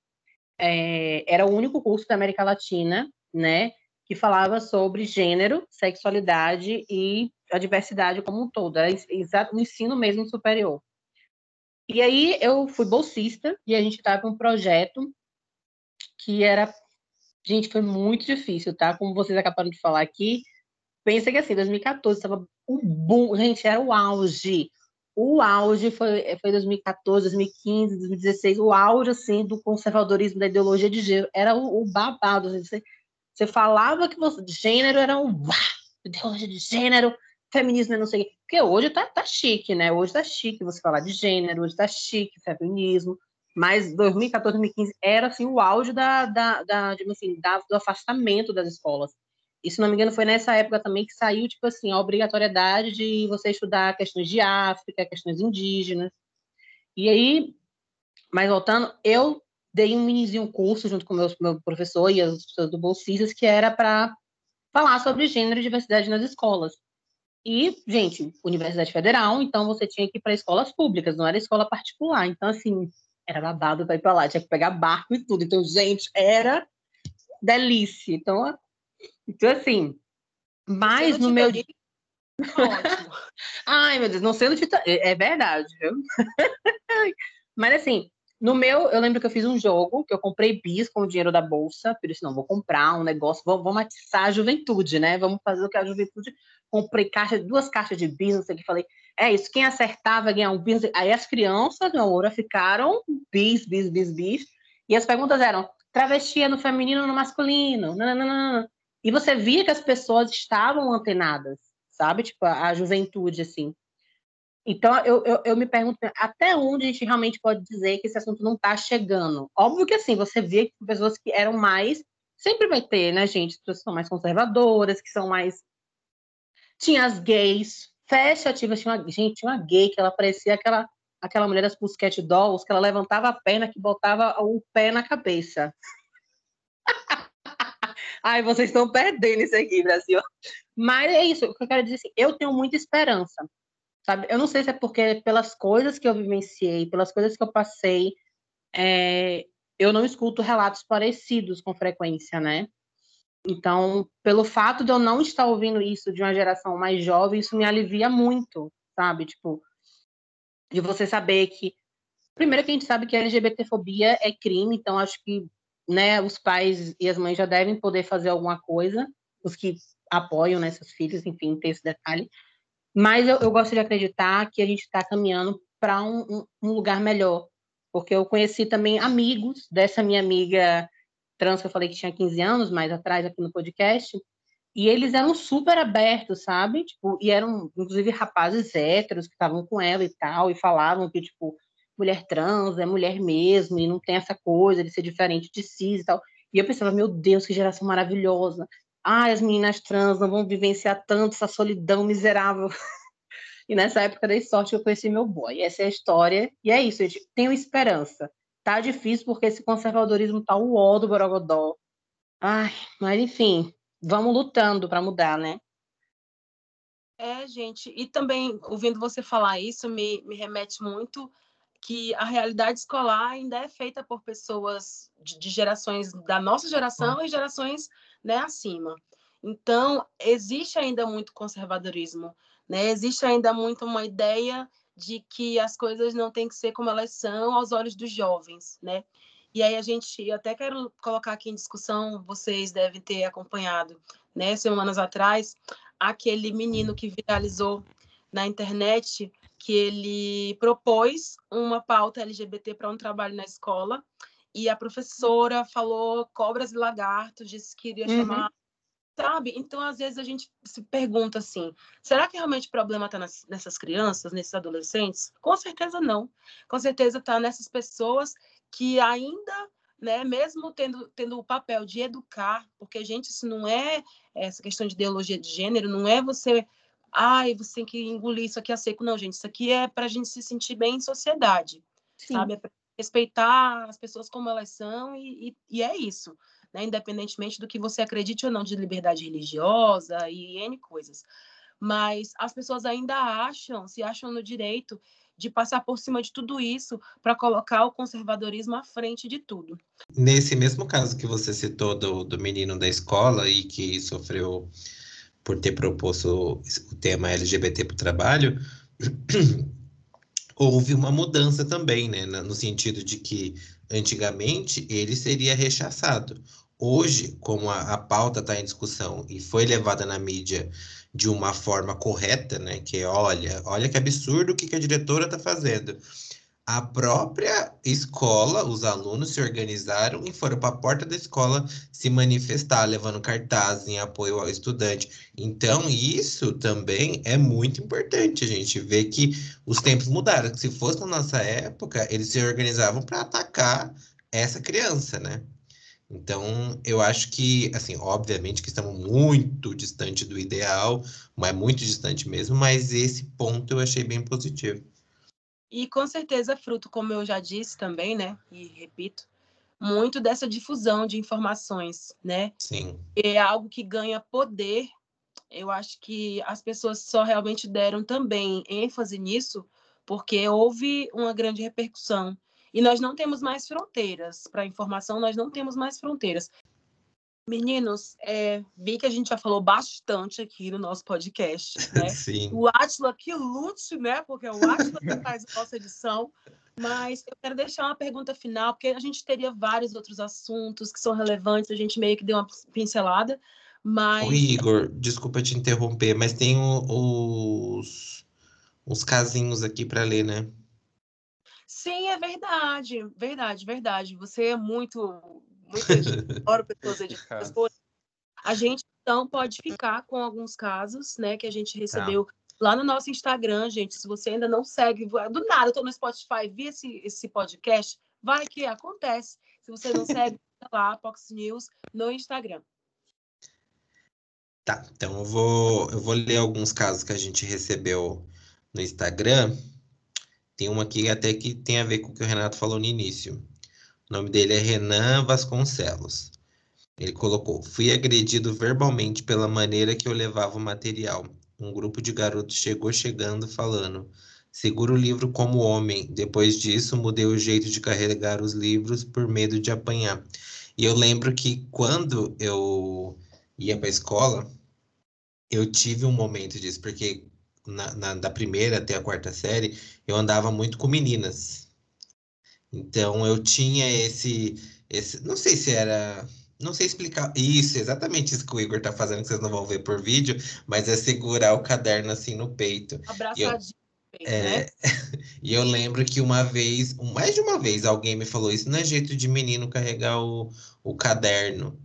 É, era o único curso da América Latina, né? Que falava sobre gênero, sexualidade e a diversidade como um todo, era o ensino mesmo superior. E aí eu fui bolsista e a gente estava com um projeto que era. Gente, foi muito difícil, tá? Como vocês acabaram de falar aqui. Pensa que assim, 2014 estava o boom, gente, era o auge. O auge foi, foi 2014, 2015, 2016, o auge assim do conservadorismo da ideologia de gênero, era o, o babado. Assim, você, você falava que você, gênero era um ideologia de gênero, feminismo, não sei o quê. Porque hoje tá, tá chique, né? Hoje tá chique você falar de gênero, hoje tá chique feminismo. Mas 2014, 2015 era assim o auge da, da, da, assim, da, do afastamento das escolas. E se não me engano, foi nessa época também que saiu, tipo assim, a obrigatoriedade de você estudar questões de África, questões indígenas. E aí, mas voltando, eu dei um minizinho curso junto com o meu, meu professor e as pessoas do Bolsistas, que era para falar sobre gênero e diversidade nas escolas. E, gente, Universidade Federal, então você tinha que ir para escolas públicas, não era escola particular. Então, assim, era babado para ir para lá, tinha que pegar barco e tudo. Então, gente, era delícia. Então, então assim, mas no meu. Ótimo. Ai, meu Deus, não sendo de. É, é verdade, viu? mas, assim, no meu, eu lembro que eu fiz um jogo, que eu comprei bis com o dinheiro da bolsa, por isso não, vou comprar um negócio, vamos, vamos atiçar a juventude, né? Vamos fazer o que a juventude. Comprei caixa, duas caixas de bis, não sei o que, falei, é isso, quem acertava ganhar um bis. Aí as crianças, na hora, ficaram bis, bis, bis, bis. E as perguntas eram: travesti é no feminino ou no masculino? Não, não, não, não. E você via que as pessoas estavam antenadas, sabe? Tipo, a, a juventude, assim. Então, eu, eu, eu, me pergunto até onde a gente realmente pode dizer que esse assunto não está chegando. Óbvio que, assim, você vê que pessoas que eram mais. Sempre vai ter, né, gente? Pessoas que são mais conservadoras, que são mais. Tinha as gays, fechativas. Tinha uma, gente, tinha uma gay que ela parecia aquela, aquela mulher das Pussycat Dolls, que ela levantava a perna, que botava o pé na cabeça. Ai, vocês estão perdendo isso aqui, Brasil. Mas é isso, o que eu quero dizer assim, eu tenho muita esperança sabe? Eu não sei se é porque pelas coisas que eu vivenciei, pelas coisas que eu passei, é, eu não escuto relatos parecidos com frequência, né? Então, pelo fato de eu não estar ouvindo isso de uma geração mais jovem, isso me alivia muito, sabe? Tipo, de você saber que primeiro que a gente sabe que a LGBTfobia é crime, então acho que, né, os pais e as mães já devem poder fazer alguma coisa, os que apoiam né, seus filhos, enfim, ter esse detalhe. Mas eu, eu gosto de acreditar que a gente está caminhando para um, um, lugar melhor. Porque eu conheci também amigos dessa minha amiga trans, que eu falei que tinha 15 anos, mais atrás aqui no podcast, e eles eram super abertos, sabe? Tipo, e eram, inclusive, rapazes héteros que estavam com ela e tal, e falavam que, tipo, mulher trans, é mulher mesmo, e não tem essa coisa de ser diferente de cis e tal. E eu pensava, meu Deus, que geração maravilhosa. Ai, as meninas trans não vão vivenciar tanto essa solidão miserável. e nessa época dei sorte que eu conheci meu boy. Essa é a história. E é isso, gente. Tenho esperança. Tá difícil porque esse conservadorismo tá o ó do Borogodó. Ai, mas enfim, vamos lutando para mudar, né? É, gente, e também ouvindo você falar isso me, me remete muito que a realidade escolar ainda é feita por pessoas de, de gerações da nossa geração e gerações né, acima. Então, existe ainda muito conservadorismo, né? existe ainda muito uma ideia de que as coisas não têm que ser como elas são aos olhos dos jovens, né? E aí a gente, eu até quero colocar aqui em discussão, vocês devem ter acompanhado, né, semanas atrás, aquele menino que viralizou na internet, que ele propôs uma pauta LGBT para um trabalho na escola, e a professora falou cobras e lagartos, disse que iria uhum. chamar sabe? Então, às vezes, a gente se pergunta assim: será que realmente o problema está nessas crianças, nesses adolescentes? Com certeza não. Com certeza está nessas pessoas que ainda né, mesmo tendo, tendo o papel de educar, porque, gente, isso não é essa questão de ideologia de gênero, não é você, ai, você tem que engolir isso aqui a seco, não, gente, isso aqui é para a gente se sentir bem em sociedade, Sim. sabe? É respeitar as pessoas como elas são e, e, e é isso, né? Independentemente do que você acredite ou não de liberdade religiosa e N coisas. Mas as pessoas ainda acham, se acham no direito de passar por cima de tudo isso para colocar o conservadorismo à frente de tudo. Nesse mesmo caso que você citou do, do menino da escola e que sofreu por ter proposto o tema LGBT para o trabalho, houve uma mudança também, né? No sentido de que antigamente ele seria rechaçado. Hoje, como a, a pauta está em discussão e foi levada na mídia de uma forma correta, né? Que é, olha, olha que absurdo o que, que a diretora está fazendo. A própria escola, os alunos se organizaram e foram para a porta da escola se manifestar, levando cartazes em apoio ao estudante. Então, isso também é muito importante a gente ver que os tempos mudaram. Se fosse na nossa época, eles se organizavam para atacar essa criança, né? Então, eu acho que, assim, obviamente que estamos muito distante do ideal, mas muito distante mesmo, mas esse ponto eu achei bem positivo. E com certeza fruto, como eu já disse também, né, e repito, muito dessa difusão de informações, né? Sim. É algo que ganha poder. Eu acho que as pessoas só realmente deram também ênfase nisso porque houve uma grande repercussão e nós não temos mais fronteiras. Para informação, nós não temos mais fronteiras. Meninos, é, vi que a gente já falou bastante aqui no nosso podcast, né? Sim. O Atila que lute, né? Porque é o Atila que faz a nossa edição. Mas eu quero deixar uma pergunta final, porque a gente teria vários outros assuntos que são relevantes, a gente meio que deu uma pincelada, mas... Ô, Igor, desculpa te interromper, mas tem os, os casinhos aqui para ler, né? Sim, é verdade, verdade, verdade. Você é muito, adoro pessoas editoras. A gente então pode ficar com alguns casos, né, que a gente tá. recebeu lá no nosso Instagram, gente. Se você ainda não segue, do nada, eu tô no Spotify, vi esse, esse podcast, vai que acontece. Se você não segue, tá lá, Fox News no Instagram. Tá, então eu vou, eu vou ler alguns casos que a gente recebeu no Instagram. Tem uma aqui até que tem a ver com o que o Renato falou no início. O nome dele é Renan Vasconcelos. Ele colocou: Fui agredido verbalmente pela maneira que eu levava o material. Um grupo de garotos chegou chegando falando: Segura o livro como homem. Depois disso, mudei o jeito de carregar os livros por medo de apanhar. E eu lembro que quando eu ia para a escola, eu tive um momento disso, porque na, na, da primeira até a quarta série, eu andava muito com meninas. Então eu tinha esse, esse. Não sei se era. Não sei explicar. Isso, exatamente isso que o Igor tá fazendo, que vocês não vão ver por vídeo, mas é segurar o caderno assim no peito. Abraçadinho. É, né? e eu lembro que uma vez, mais de uma vez, alguém me falou: Isso não é jeito de menino carregar o, o caderno.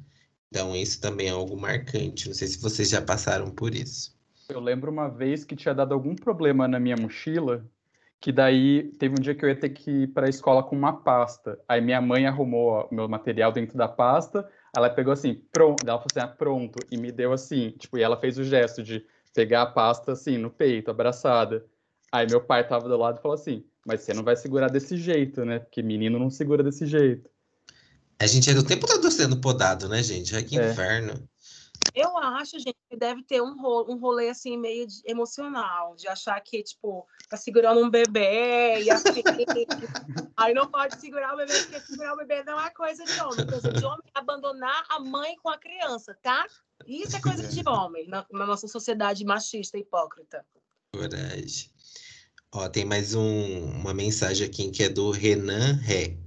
Então, isso também é algo marcante. Não sei se vocês já passaram por isso. Eu lembro uma vez que tinha dado algum problema na minha mochila que daí teve um dia que eu ia ter que ir para a escola com uma pasta. Aí minha mãe arrumou o meu material dentro da pasta, ela pegou assim, pronto, ela falou assim, ah, pronto, e me deu assim, tipo, e ela fez o gesto de pegar a pasta assim no peito, abraçada. Aí meu pai tava do lado e falou assim, mas você não vai segurar desse jeito, né? Porque menino não segura desse jeito. A gente é do tempo todo sendo podado, né, gente? Ai, que é. inferno. Eu acho, gente, que deve ter um rolê, um rolê assim, meio de, emocional, de achar que, tipo, tá segurando um bebê e assim. aí não pode segurar o bebê, porque segurar o bebê não é coisa de homem. Coisa de homem é abandonar a mãe com a criança, tá? Isso é coisa de homem na, na nossa sociedade machista e hipócrita. Coragem. Ó, tem mais um, uma mensagem aqui que é do Renan Ré.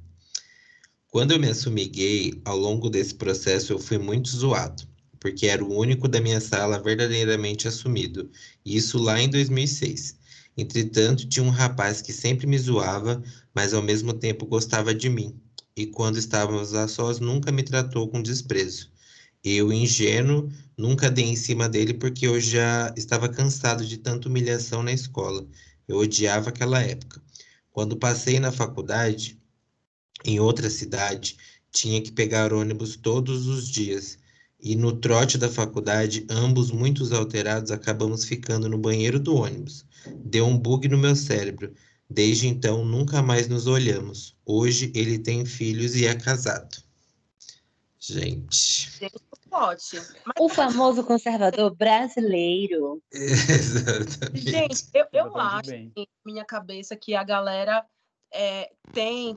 Quando eu me assumi gay, ao longo desse processo eu fui muito zoado porque era o único da minha sala verdadeiramente assumido, isso lá em 2006. Entretanto, tinha um rapaz que sempre me zoava, mas ao mesmo tempo gostava de mim, e quando estávamos a sós nunca me tratou com desprezo. Eu, ingênuo, nunca dei em cima dele porque eu já estava cansado de tanta humilhação na escola. Eu odiava aquela época. Quando passei na faculdade, em outra cidade, tinha que pegar ônibus todos os dias e no trote da faculdade, ambos muito alterados, acabamos ficando no banheiro do ônibus. Deu um bug no meu cérebro. Desde então, nunca mais nos olhamos. Hoje ele tem filhos e é casado. Gente. Pode. Mas... O famoso conservador brasileiro. Exatamente. Gente, eu, eu acho, em minha cabeça, que a galera é, tem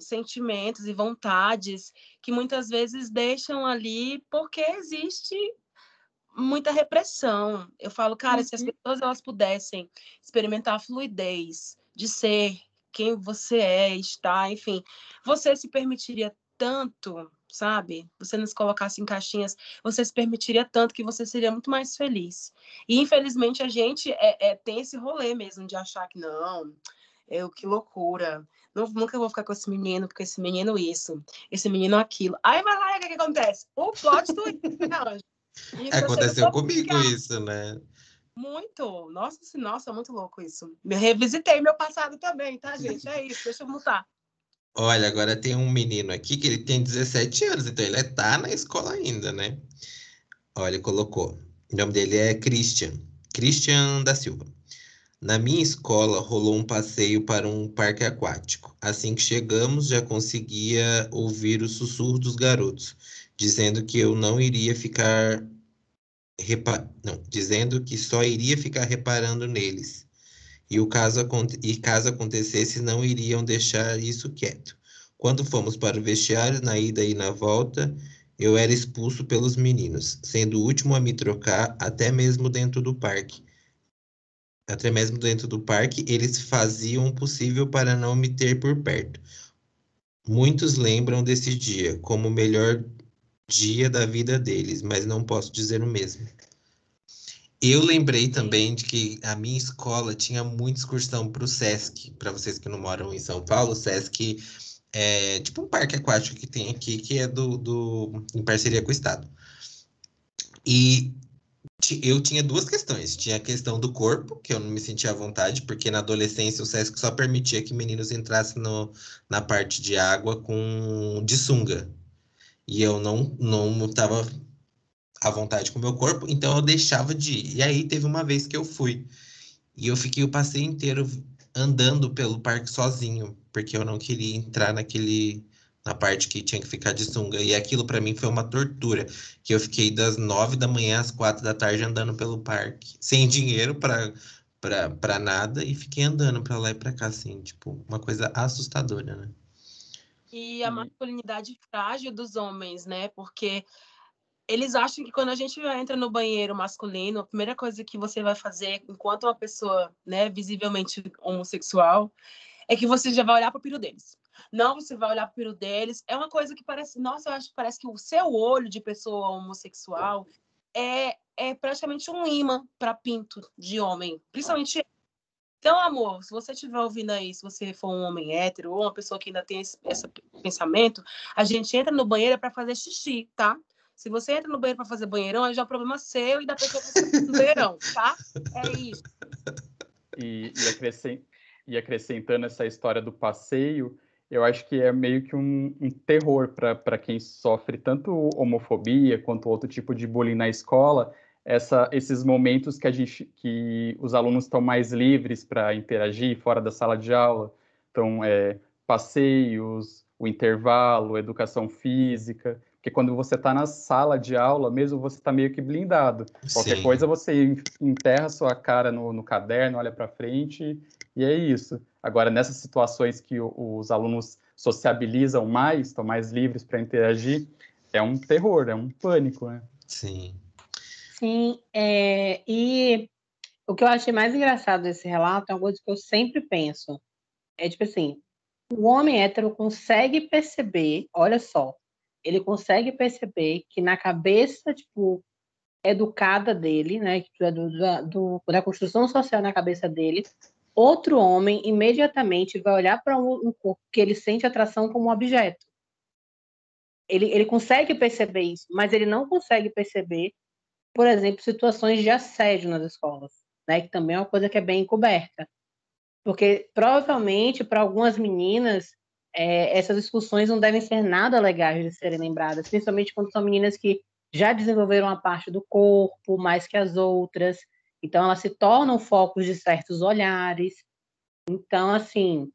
sentimentos e vontades que muitas vezes deixam ali porque existe muita repressão. Eu falo, cara, uhum. se as uhum. pessoas elas pudessem experimentar a fluidez de ser quem você é, estar, enfim, você se permitiria tanto, sabe? Você não se colocasse em caixinhas, você se permitiria tanto que você seria muito mais feliz. E infelizmente a gente é, é tem esse rolê mesmo de achar que não, eu que loucura. Não, nunca vou ficar com esse menino, porque esse menino isso, esse menino aquilo. Aí vai lá, o que, que acontece? O plot twist, né, isso Aconteceu comigo isso, né? Muito. Nossa, nossa, muito louco isso. Eu revisitei meu passado também, tá, gente? É isso, deixa eu mutar. Olha, agora tem um menino aqui que ele tem 17 anos, então ele tá na escola ainda, né? Olha, colocou. O nome dele é Christian. Christian da Silva. Na minha escola rolou um passeio para um parque aquático. Assim que chegamos, já conseguia ouvir o sussurro dos garotos, dizendo que eu não iria ficar repa... não, dizendo que só iria ficar reparando neles. E o caso e caso acontecesse, não iriam deixar isso quieto. Quando fomos para o vestiário, na ida e na volta, eu era expulso pelos meninos, sendo o último a me trocar até mesmo dentro do parque até mesmo dentro do parque, eles faziam o possível para não me ter por perto. Muitos lembram desse dia como o melhor dia da vida deles, mas não posso dizer o mesmo. Eu lembrei também de que a minha escola tinha muita excursão para o Sesc. Para vocês que não moram em São Paulo, o Sesc é tipo um parque aquático que tem aqui, que é do, do em parceria com o Estado. E eu tinha duas questões. Tinha a questão do corpo, que eu não me sentia à vontade, porque na adolescência o SESC só permitia que meninos entrassem no, na parte de água com de sunga. E eu não não estava à vontade com o meu corpo, então eu deixava de ir. E aí teve uma vez que eu fui. E eu fiquei o passeio inteiro andando pelo parque sozinho, porque eu não queria entrar naquele na parte que tinha que ficar de sunga. E aquilo para mim foi uma tortura, que eu fiquei das nove da manhã às quatro da tarde andando pelo parque, sem dinheiro para para nada e fiquei andando para lá e para cá assim, tipo, uma coisa assustadora, né? E a masculinidade frágil dos homens, né? Porque eles acham que quando a gente entra no banheiro masculino, a primeira coisa que você vai fazer enquanto uma pessoa, né, visivelmente homossexual, é que você já vai olhar para o piro deles. Não, você vai olhar para o piro deles. É uma coisa que parece, nossa, eu acho que parece que o seu olho de pessoa homossexual é, é praticamente um imã para pinto de homem, principalmente então, amor, se você estiver ouvindo aí, se você for um homem hétero ou uma pessoa que ainda tem esse, esse pensamento, a gente entra no banheiro para fazer xixi, tá? Se você entra no banheiro para fazer banheirão, aí já é um problema seu e da pessoa que está no banheirão, tá? É isso. E, e acrescent, e acrescentando essa história do passeio, eu acho que é meio que um, um terror para quem sofre tanto homofobia quanto outro tipo de bullying na escola, essa, esses momentos que a gente, que os alunos estão mais livres para interagir fora da sala de aula, então é, passeios, o intervalo, educação física, porque quando você está na sala de aula, mesmo você está meio que blindado. Qualquer Sim. coisa você enterra sua cara no, no caderno, olha para frente e é isso. Agora, nessas situações que os alunos sociabilizam mais, estão mais livres para interagir, é um terror, é um pânico, né? Sim. Sim, é, e o que eu achei mais engraçado desse relato é uma coisa que eu sempre penso. É tipo assim, o homem hétero consegue perceber, olha só, ele consegue perceber que na cabeça, tipo, educada dele, né, do, do, da construção social na cabeça dele, outro homem imediatamente vai olhar para um, corpo que ele sente atração como um objeto. Ele, ele consegue perceber isso, mas ele não consegue perceber, por exemplo, situações de assédio nas escolas, né, que também é uma coisa que é bem encoberta. Porque provavelmente para algumas meninas é, essas discussões não devem ser nada legais de serem lembradas, principalmente quando são meninas que já desenvolveram a parte do corpo mais que as outras, então, elas se tornam focos de certos olhares. Então, assim,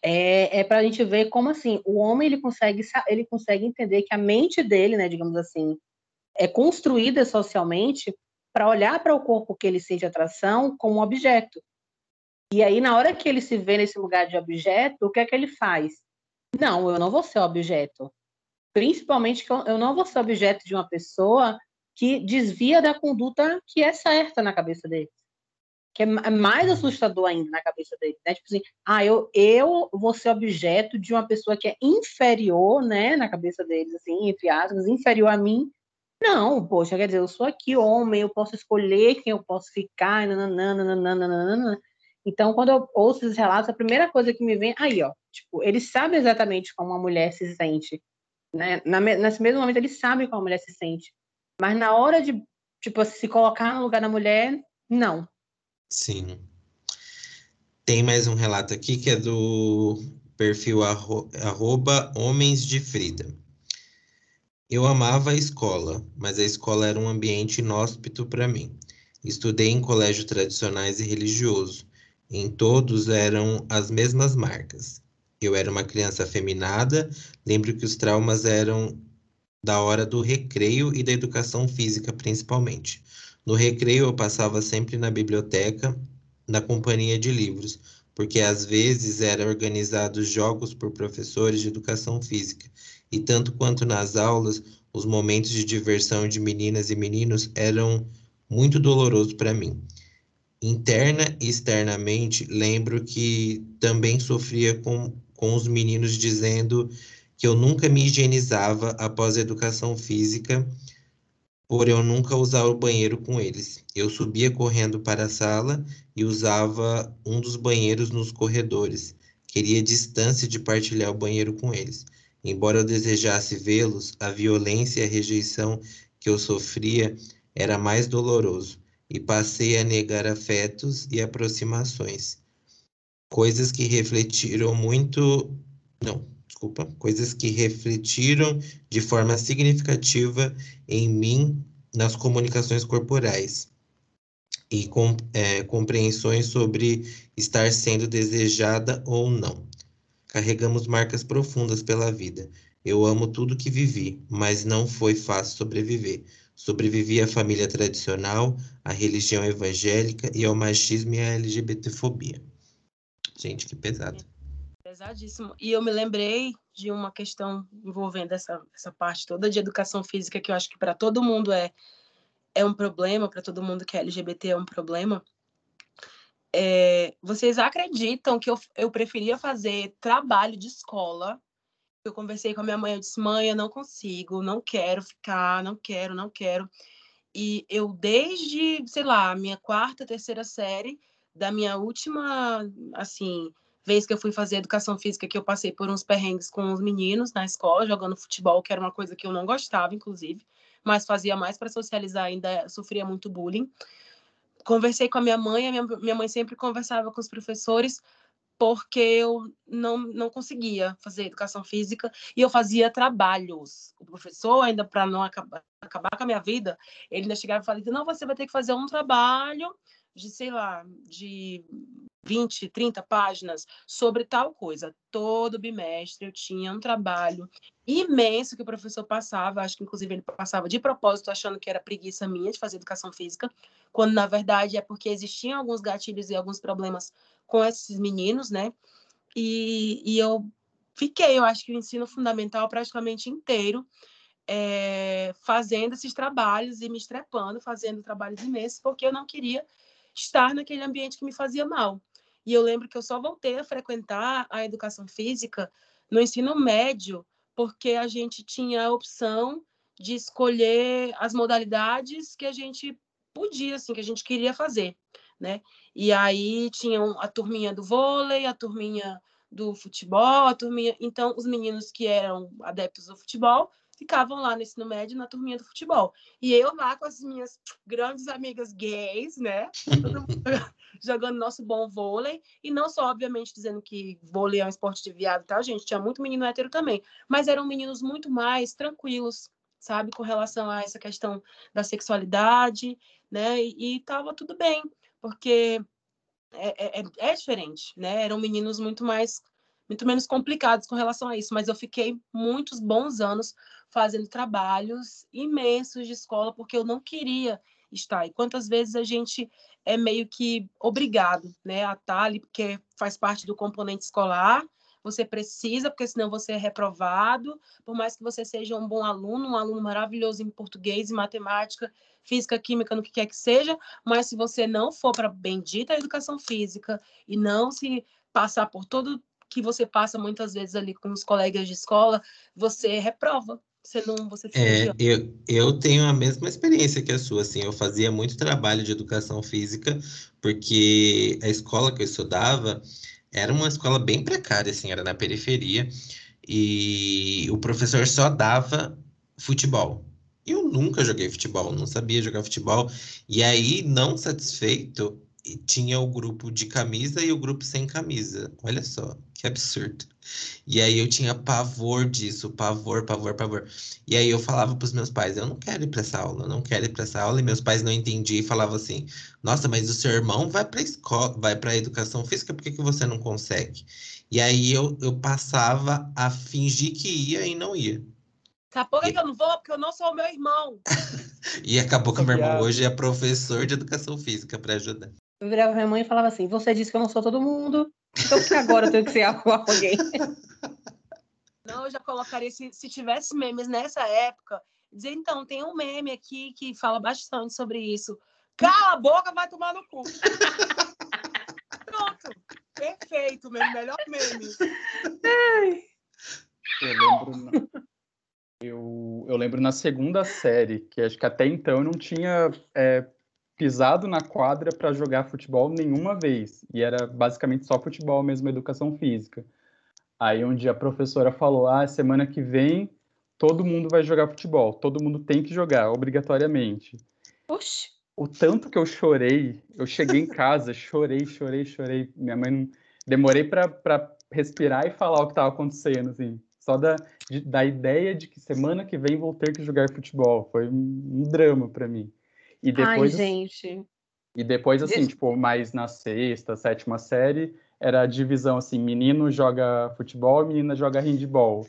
é, é para a gente ver como, assim, o homem, ele consegue, ele consegue entender que a mente dele, né, digamos assim, é construída socialmente para olhar para o corpo que ele sente atração como um objeto. E aí, na hora que ele se vê nesse lugar de objeto, o que é que ele faz? Não, eu não vou ser objeto. Principalmente que eu não vou ser objeto de uma pessoa que desvia da conduta que é certa na cabeça deles. Que é, é mais uhum. assustador ainda na cabeça deles, né? Tipo assim, ah, eu, eu vou ser objeto de uma pessoa que é inferior, né, na cabeça deles, assim, entre aspas, inferior a mim. Não, poxa, quer dizer, eu sou aqui homem, eu posso escolher quem eu posso ficar, nananana, Então, quando eu ouço esses relatos, a primeira coisa que me vem, aí, ó, tipo, ele sabe exatamente como uma mulher se sente, né? Na, nesse mesmo momento, ele sabe como a mulher se sente. Mas na hora de, tipo, se colocar no lugar da mulher, não. Sim. Tem mais um relato aqui que é do perfil arro arroba Homens de Frida. Eu amava a escola, mas a escola era um ambiente inóspito para mim. Estudei em colégio tradicionais e religioso. Em todos eram as mesmas marcas. Eu era uma criança afeminada, lembro que os traumas eram da hora do recreio e da educação física, principalmente. No recreio, eu passava sempre na biblioteca, na companhia de livros, porque às vezes eram organizados jogos por professores de educação física, e tanto quanto nas aulas, os momentos de diversão de meninas e meninos eram muito dolorosos para mim. Interna e externamente, lembro que também sofria com, com os meninos dizendo que eu nunca me higienizava após a educação física, por eu nunca usar o banheiro com eles. Eu subia correndo para a sala e usava um dos banheiros nos corredores. Queria distância de partilhar o banheiro com eles. Embora eu desejasse vê-los, a violência e a rejeição que eu sofria era mais doloroso e passei a negar afetos e aproximações. Coisas que refletiram muito. Não, desculpa, coisas que refletiram de forma significativa em mim nas comunicações corporais e com, é, compreensões sobre estar sendo desejada ou não. Carregamos marcas profundas pela vida. Eu amo tudo que vivi, mas não foi fácil sobreviver. Sobrevivi à família tradicional, à religião evangélica e ao machismo e à LGBTfobia. Gente, que pesado. Pesadíssimo. E eu me lembrei de uma questão envolvendo essa, essa parte toda de educação física, que eu acho que para todo mundo é, é um problema, para todo mundo que é LGBT é um problema. É, vocês acreditam que eu, eu preferia fazer trabalho de escola? Eu conversei com a minha mãe, eu disse, mãe, eu não consigo, não quero ficar, não quero, não quero. E eu, desde, sei lá, minha quarta, terceira série, da minha última, assim, vez que eu fui fazer educação física, que eu passei por uns perrengues com os meninos na escola, jogando futebol, que era uma coisa que eu não gostava, inclusive, mas fazia mais para socializar, ainda sofria muito bullying. conversei com a minha mãe, a minha, minha mãe sempre conversava com os professores, porque eu não, não conseguia fazer educação física e eu fazia trabalhos. O professor, ainda para não acabar, acabar com a minha vida, ele ainda chegava e falava: não, você vai ter que fazer um trabalho de, sei lá, de 20, 30 páginas sobre tal coisa. Todo bimestre eu tinha um trabalho imenso que o professor passava, acho que inclusive ele passava de propósito, achando que era preguiça minha de fazer educação física, quando na verdade é porque existiam alguns gatilhos e alguns problemas com esses meninos, né? E, e eu fiquei, eu acho que o ensino fundamental praticamente inteiro é, fazendo esses trabalhos e me estrepando, fazendo trabalhos imensos, porque eu não queria estar naquele ambiente que me fazia mal. E eu lembro que eu só voltei a frequentar a educação física no ensino médio, porque a gente tinha a opção de escolher as modalidades que a gente podia, assim, que a gente queria fazer, né? E aí tinham a turminha do vôlei, a turminha do futebol, a turminha... Então, os meninos que eram adeptos do futebol ficavam lá no ensino médio, na turminha do futebol. E eu lá com as minhas grandes amigas gays, né? jogando nosso bom vôlei. E não só, obviamente, dizendo que vôlei é um esporte de viado, tá, gente? Tinha muito menino hétero também. Mas eram meninos muito mais tranquilos, sabe? Com relação a essa questão da sexualidade, né? E, e tava tudo bem, porque é, é, é diferente, né? Eram meninos muito mais muito menos complicados com relação a isso, mas eu fiquei muitos bons anos fazendo trabalhos imensos de escola porque eu não queria estar. E quantas vezes a gente é meio que obrigado, né, a estar ali porque faz parte do componente escolar, você precisa, porque senão você é reprovado, por mais que você seja um bom aluno, um aluno maravilhoso em português e matemática, física, química, no que quer que seja, mas se você não for para a bendita educação física e não se passar por todo que você passa muitas vezes ali com os colegas de escola, você reprova. Você não, você é, eu, eu tenho a mesma experiência que a sua, assim, eu fazia muito trabalho de educação física, porque a escola que eu estudava era uma escola bem precária, assim, era na periferia, e o professor só dava futebol. Eu nunca joguei futebol, não sabia jogar futebol, e aí, não satisfeito, tinha o grupo de camisa e o grupo sem camisa. Olha só, que absurdo. E aí eu tinha pavor disso, pavor, pavor, pavor. E aí eu falava para os meus pais, eu não quero ir para essa aula, eu não quero ir para essa aula. E meus pais não entendiam e falavam assim: "Nossa, mas o seu irmão vai para escola, vai para educação física, por que, que você não consegue?" E aí eu, eu passava a fingir que ia e não ia. Sabe por que, que eu não vou? Porque eu não sou o meu irmão. e acabou que o meu irmão hoje é professor de educação física para ajudar. Eu virava minha mãe e falava assim: Você disse que eu não sou todo mundo, então por que agora eu tenho que ser alguém? Não, eu já colocaria, se, se tivesse memes nessa época, dizer, então, tem um meme aqui que fala bastante sobre isso. Cala a boca, vai tomar no cu. Pronto. Perfeito, meu melhor meme. Eu lembro, eu, eu lembro na segunda série, que acho que até então eu não tinha é, pisado na quadra para jogar futebol nenhuma vez. E era basicamente só futebol mesmo, educação física. Aí um dia a professora falou: ah, semana que vem todo mundo vai jogar futebol, todo mundo tem que jogar, obrigatoriamente. Oxi. O tanto que eu chorei, eu cheguei em casa, chorei, chorei, chorei. Minha mãe não... demorei para respirar e falar o que estava acontecendo, assim. Só da, de, da ideia de que semana que vem vou ter que jogar futebol. Foi um, um drama para mim. E depois, Ai, gente. E depois, assim, tipo, mais na sexta, sétima série, era a divisão assim: menino joga futebol, menina joga handball.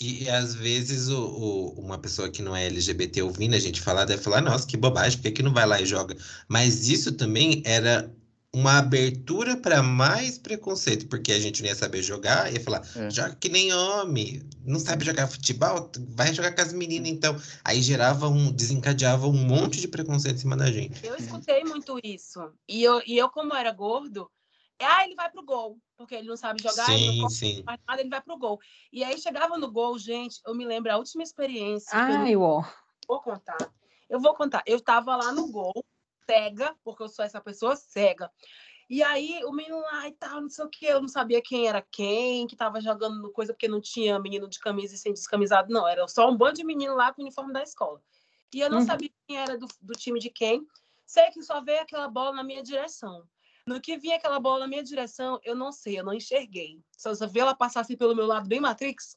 E às vezes o, o, uma pessoa que não é LGBT ouvindo a gente falar, deve falar, nossa, que bobagem, por que, que não vai lá e joga? Mas isso também era uma abertura para mais preconceito, porque a gente não ia saber jogar, ia falar, é. joga que nem homem, não sabe jogar futebol, vai jogar com as meninas, então. Aí gerava um, desencadeava um monte de preconceito em cima da gente. Eu escutei muito isso. E eu, e eu como era gordo, ah, ele vai pro gol, porque ele não sabe jogar, sim, ele não sim. faz nada, ele vai pro gol. E aí chegava no gol, gente, eu me lembro a última experiência. Ai, eu ó. Vou contar. Eu vou contar. Eu tava lá no gol, cega, porque eu sou essa pessoa cega. E aí o menino lá e tal, não sei o que, eu não sabia quem era quem, que tava jogando coisa, porque não tinha menino de camisa e sem descamisado, não, era só um bando de menino lá com o uniforme da escola. E eu não uhum. sabia quem era do, do time de quem. Sei que só veio aquela bola na minha direção. No que vinha aquela bola na minha direção, eu não sei, eu não enxerguei. Só, só vi ela passar assim pelo meu lado, bem Matrix.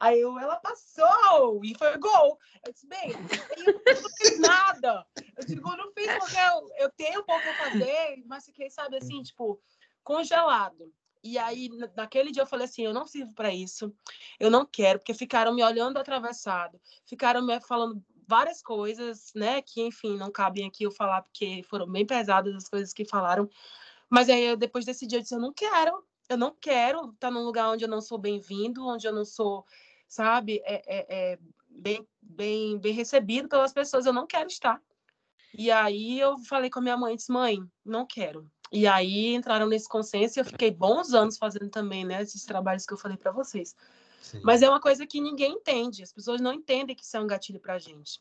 Aí eu, ela passou e foi gol. Eu disse, bem, eu não fiz nada. Eu digo, eu não fiz porque eu, eu tenho pouco a fazer, mas fiquei, sabe, assim, tipo, congelado. E aí, naquele dia, eu falei assim: eu não sirvo para isso, eu não quero, porque ficaram me olhando atravessado, ficaram me falando várias coisas, né, que, enfim, não cabem aqui eu falar, porque foram bem pesadas as coisas que falaram. Mas aí, eu, depois desse dia, eu disse: eu não quero, eu não quero estar num lugar onde eu não sou bem-vindo, onde eu não sou, sabe, é, é, é bem, bem, bem recebido pelas pessoas, eu não quero estar. E aí, eu falei com a minha mãe: disse, mãe, não quero e aí entraram nesse consenso e eu fiquei bons anos fazendo também, né, esses trabalhos que eu falei para vocês. Sim. Mas é uma coisa que ninguém entende, as pessoas não entendem que isso é um gatilho para a gente.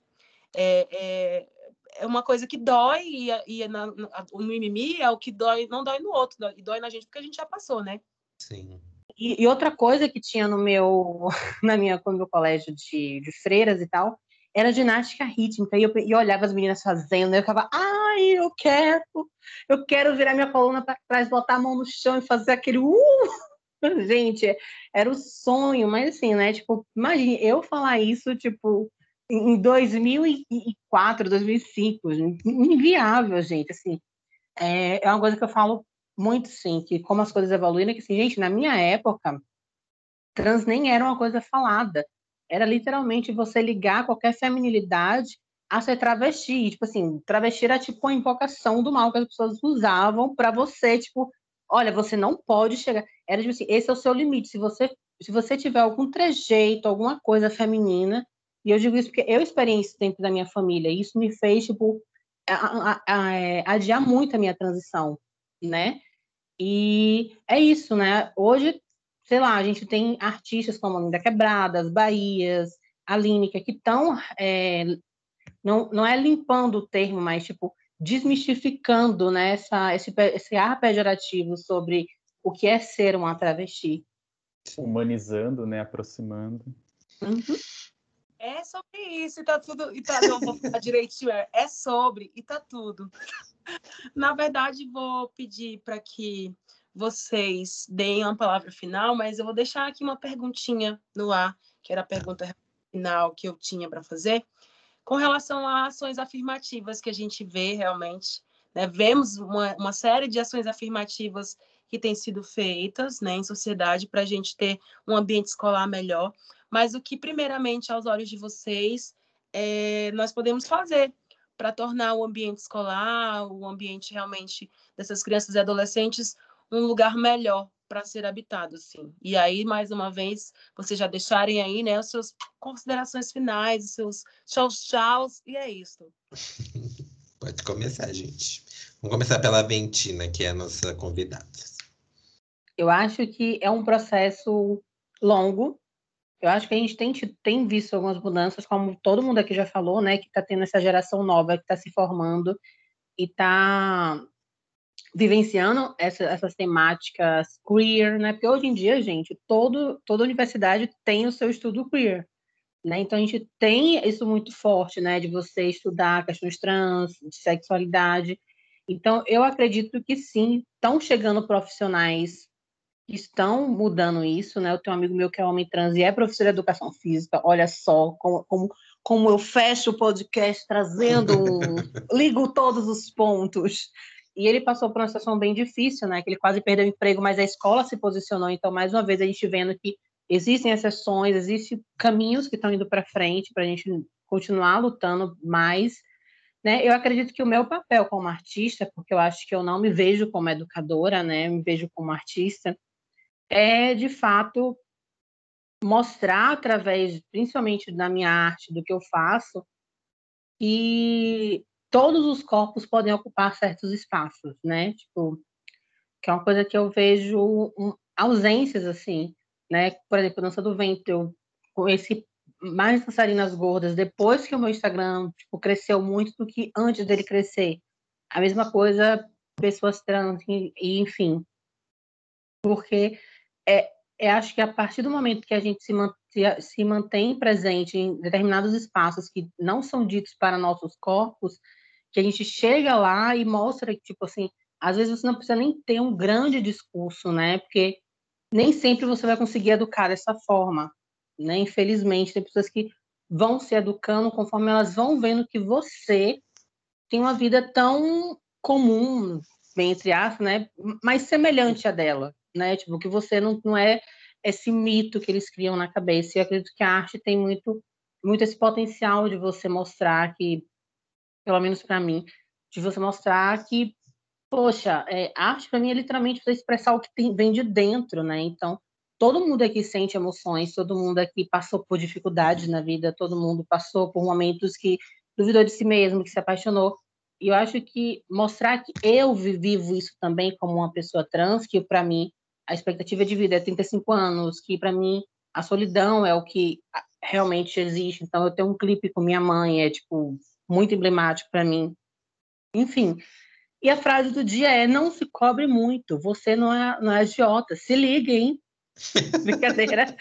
É, é, é, uma coisa que dói e, e na, na, no mimimi é o que dói, não dói no outro, dói, dói na gente porque a gente já passou, né? Sim. E, e outra coisa que tinha no meu, na minha, no meu colégio de, de freiras e tal, era ginástica rítmica. E eu, eu olhava as meninas fazendo, eu ficava, ai, eu quero, eu quero virar minha coluna para trás, botar a mão no chão e fazer aquele uh! Gente, era o sonho, mas assim, né? Tipo, imagine eu falar isso, tipo, em 2004, 2005, inviável, gente, assim. É, é uma coisa que eu falo muito, sim, que como as coisas evoluíram, que assim, gente, na minha época, trans nem era uma coisa falada era literalmente você ligar qualquer feminilidade a ser travesti. Tipo assim, travesti era tipo uma invocação do mal que as pessoas usavam para você, tipo, olha, você não pode chegar. Era tipo assim, esse é o seu limite. Se você, se você tiver algum trejeito, alguma coisa feminina, e eu digo isso porque eu experienciei isso dentro da minha família, e isso me fez, tipo, a, a, a, é, adiar muito a minha transição, né? E é isso, né? Hoje sei lá, a gente tem artistas como a Linda Quebrada, as Bahias, a Línica, que estão, é, não, não é limpando o termo, mas, tipo, desmistificando né, essa, esse, esse ar pejorativo sobre o que é ser uma travesti. Humanizando, né, aproximando. Uhum. É sobre isso, e tá tudo. E tá, não vou falar direitinho, é, é sobre, e tá tudo. Na verdade, vou pedir para que vocês deem uma palavra final, mas eu vou deixar aqui uma perguntinha no ar, que era a pergunta final que eu tinha para fazer, com relação a ações afirmativas que a gente vê realmente. Né? Vemos uma, uma série de ações afirmativas que têm sido feitas né, em sociedade para a gente ter um ambiente escolar melhor, mas o que, primeiramente, aos olhos de vocês, é, nós podemos fazer para tornar o ambiente escolar, o ambiente realmente dessas crianças e adolescentes um lugar melhor para ser habitado, sim. E aí, mais uma vez, vocês já deixarem aí, né, as suas considerações finais, os seus tchauz tchauz, e é isso. Pode começar, gente. Vamos começar pela Ventina, que é a nossa convidada. Eu acho que é um processo longo. Eu acho que a gente tem, tem visto algumas mudanças, como todo mundo aqui já falou, né, que está tendo essa geração nova que está se formando e está vivenciando essa, essas temáticas queer, né? Porque hoje em dia, gente, todo, toda universidade tem o seu estudo queer, né? Então a gente tem isso muito forte, né? De você estudar questões trans, de sexualidade. Então eu acredito que sim, estão chegando profissionais estão mudando isso, né? Eu tenho um amigo meu que é homem trans e é professor de educação física. Olha só como, como, como eu fecho o podcast trazendo, ligo todos os pontos. E ele passou por uma situação bem difícil, né? Que ele quase perdeu o emprego, mas a escola se posicionou. Então, mais uma vez, a gente vendo que existem exceções, existem caminhos que estão indo para frente para a gente continuar lutando mais. Né? Eu acredito que o meu papel como artista, porque eu acho que eu não me vejo como educadora, né? Me vejo como artista, é de fato mostrar através, principalmente da minha arte, do que eu faço, e todos os corpos podem ocupar certos espaços, né? Tipo, que é uma coisa que eu vejo ausências, assim, né? Por exemplo, dança do ventre, eu conheci mais dançarinas gordas depois que o meu Instagram tipo, cresceu muito do que antes dele crescer. A mesma coisa, pessoas trans, e enfim. Porque é, é, acho que a partir do momento que a gente se, se, se mantém presente em determinados espaços que não são ditos para nossos corpos, que a gente chega lá e mostra que, tipo assim, às vezes você não precisa nem ter um grande discurso, né? Porque nem sempre você vai conseguir educar dessa forma, né? Infelizmente, tem pessoas que vão se educando conforme elas vão vendo que você tem uma vida tão comum, bem entre aspas, né? Mais semelhante à dela, né? Tipo, que você não, não é esse mito que eles criam na cabeça. E eu acredito que a arte tem muito, muito esse potencial de você mostrar que, pelo menos para mim, de você mostrar que, poxa, é, arte para mim é literalmente você expressar o que tem, vem de dentro, né? Então, todo mundo aqui sente emoções, todo mundo aqui passou por dificuldades na vida, todo mundo passou por momentos que duvidou de si mesmo, que se apaixonou. E eu acho que mostrar que eu vivo isso também como uma pessoa trans, que para mim a expectativa de vida é 35 anos, que para mim a solidão é o que realmente existe. Então eu tenho um clipe com minha mãe, é tipo muito emblemático para mim. Enfim. E a frase do dia é: não se cobre muito, você não é, não é agiota, se liga, hein? Brincadeira.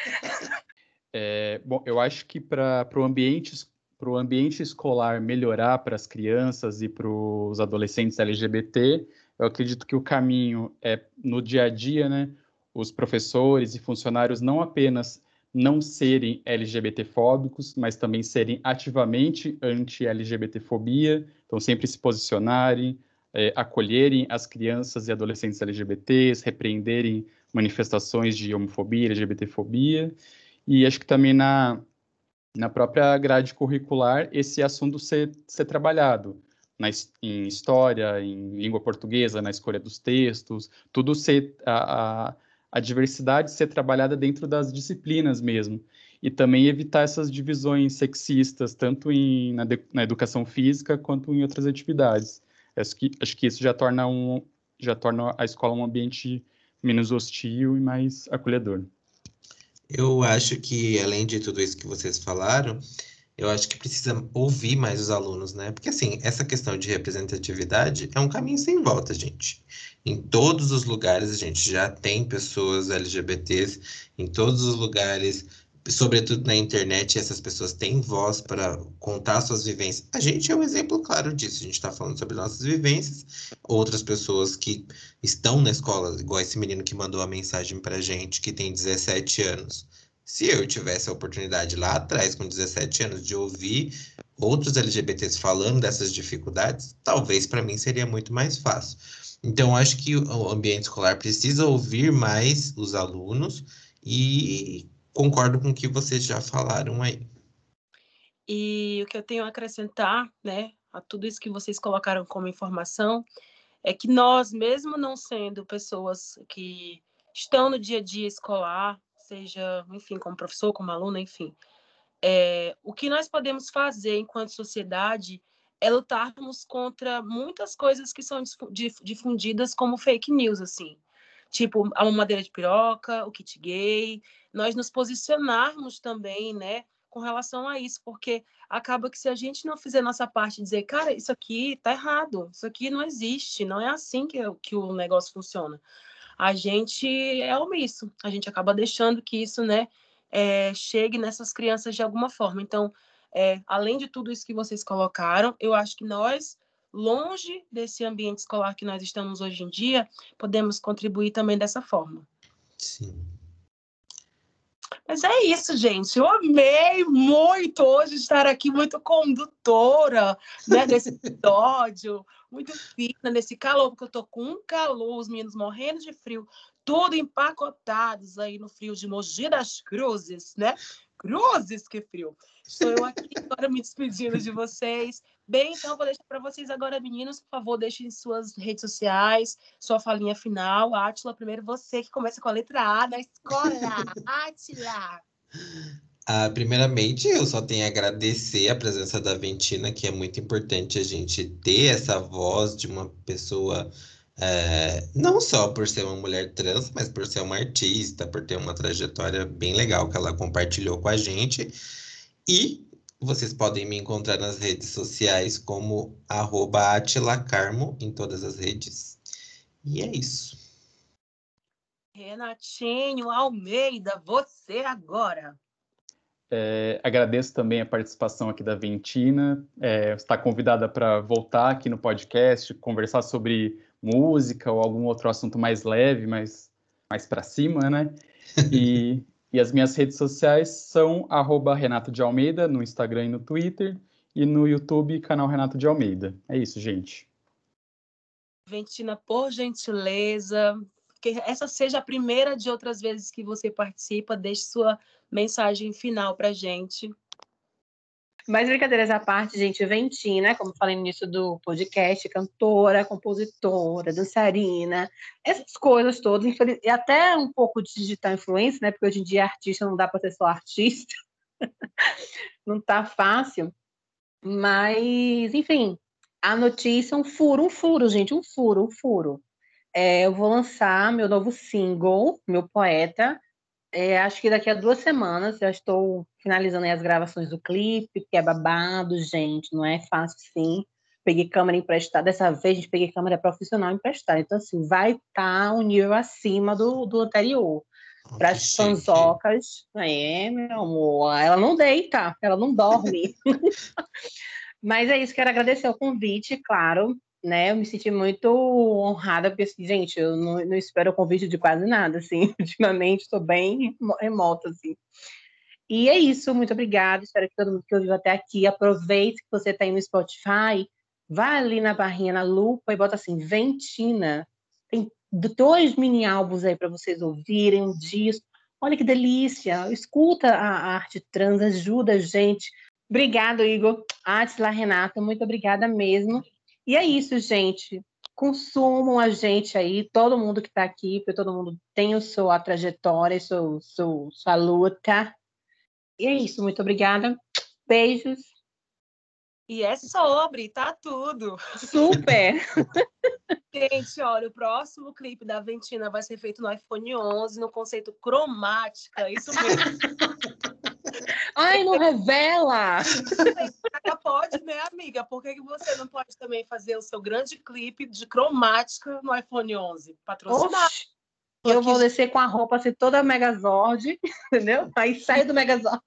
É, bom, eu acho que para o ambiente para o ambiente escolar melhorar para as crianças e para os adolescentes LGBT, eu acredito que o caminho é no dia a dia, né? Os professores e funcionários não apenas não serem LGBTfóbicos, mas também serem ativamente anti-LGBTfobia, então sempre se posicionarem, é, acolherem as crianças e adolescentes LGBTs, repreenderem manifestações de homofobia, LGBTfobia, e acho que também na, na própria grade curricular esse assunto ser, ser trabalhado na, em história, em língua portuguesa, na escolha dos textos, tudo ser a, a, a diversidade ser trabalhada dentro das disciplinas mesmo e também evitar essas divisões sexistas tanto em, na, na educação física quanto em outras atividades. Acho que, acho que isso já torna um já torna a escola um ambiente menos hostil e mais acolhedor. Eu acho que, além de tudo isso que vocês falaram, eu acho que precisa ouvir mais os alunos, né? Porque, assim, essa questão de representatividade é um caminho sem volta, gente. Em todos os lugares a gente já tem pessoas LGBTs, em todos os lugares sobretudo na internet, essas pessoas têm voz para contar suas vivências. A gente é um exemplo claro disso. A gente está falando sobre nossas vivências. Outras pessoas que estão na escola, igual esse menino que mandou a mensagem para gente, que tem 17 anos. Se eu tivesse a oportunidade lá atrás, com 17 anos, de ouvir outros LGBTs falando dessas dificuldades, talvez para mim seria muito mais fácil. Então, acho que o ambiente escolar precisa ouvir mais os alunos e concordo com o que vocês já falaram aí. E o que eu tenho a acrescentar, né, a tudo isso que vocês colocaram como informação, é que nós, mesmo não sendo pessoas que estão no dia a dia escolar, seja, enfim, como professor, como aluno, enfim, é, o que nós podemos fazer enquanto sociedade é lutarmos contra muitas coisas que são difundidas como fake news, assim. Tipo a mamadeira de piroca, o kit gay, nós nos posicionarmos também, né, com relação a isso, porque acaba que se a gente não fizer nossa parte, dizer, cara, isso aqui tá errado, isso aqui não existe, não é assim que, que o negócio funciona. A gente é omisso, a gente acaba deixando que isso, né, é, chegue nessas crianças de alguma forma. Então, é, além de tudo isso que vocês colocaram, eu acho que nós longe desse ambiente escolar que nós estamos hoje em dia, podemos contribuir também dessa forma. Sim. Mas é isso, gente. Eu amei muito hoje estar aqui, muito condutora né, desse episódio, muito fina nesse calor, porque eu tô com um calor, os meninos morrendo de frio, tudo empacotados aí no frio de Mogi das Cruzes, né? Cruzes, que frio. Estou eu aqui agora me despedindo de vocês. Bem, então vou deixar para vocês agora, meninos, por favor, deixem suas redes sociais, sua falinha final. Átila, primeiro você que começa com a letra A da escola. Átila! Ah, primeiramente, eu só tenho a agradecer a presença da Ventina, que é muito importante a gente ter essa voz de uma pessoa é, não só por ser uma mulher trans, mas por ser uma artista, por ter uma trajetória bem legal que ela compartilhou com a gente. E vocês podem me encontrar nas redes sociais como @atilacarmo em todas as redes. E é isso. Renatinho Almeida, você agora. É, agradeço também a participação aqui da Ventina. É, está convidada para voltar aqui no podcast, conversar sobre música ou algum outro assunto mais leve, mais, mais para cima, né? E, e as minhas redes sociais são arroba Renato de Almeida no Instagram e no Twitter, e no YouTube, canal Renato de Almeida. É isso, gente. Ventina, por gentileza, que essa seja a primeira de outras vezes que você participa, deixe sua mensagem final para gente. Mas brincadeiras à parte, gente, Ventina, como falei no início do podcast, cantora, compositora, dançarina, essas coisas todas, e até um pouco de digital influência, né? Porque hoje em dia artista não dá para ser só artista. não tá fácil. Mas, enfim, a notícia é um furo, um furo, gente, um furo, um furo. É, eu vou lançar meu novo single, meu poeta. É, acho que daqui a duas semanas já estou finalizando as gravações do clipe, que é babado, gente, não é fácil sim. Peguei câmera emprestada, dessa vez a gente peguei câmera profissional emprestada. Então, assim, vai estar tá um nível acima do, do anterior. Para as fanzocas, é, meu amor, ela não deita, ela não dorme. Mas é isso, quero agradecer o convite, claro né? Eu me senti muito honrada, porque, assim, gente, eu não, não espero convite de quase nada, assim. Ultimamente estou bem remota, assim. E é isso, muito obrigada. Espero que todo mundo que ouviu até aqui aproveite que você está aí no Spotify, vá ali na barrinha, na lupa e bota assim, Ventina. Tem dois mini álbuns aí para vocês ouvirem, um disco. Olha que delícia! Escuta a arte trans, ajuda a gente. Obrigado, Igor. Atila, Renata, muito obrigada mesmo. E é isso, gente. Consumam a gente aí, todo mundo que está aqui, porque todo mundo tem a sua trajetória, sua, sua, sua luta. E é isso, muito obrigada. Beijos. E é sobre, tá tudo. Super! Gente, olha, o próximo clipe da Ventina vai ser feito no iPhone 11, no conceito cromática, isso mesmo. Ai, não revela! Pode, né, amiga? Por que, que você não pode também fazer o seu grande clipe de cromática no iPhone 11? Patrocinado. Eu vou descer com a roupa assim, toda Megazord, entendeu? Aí sai do Megazord.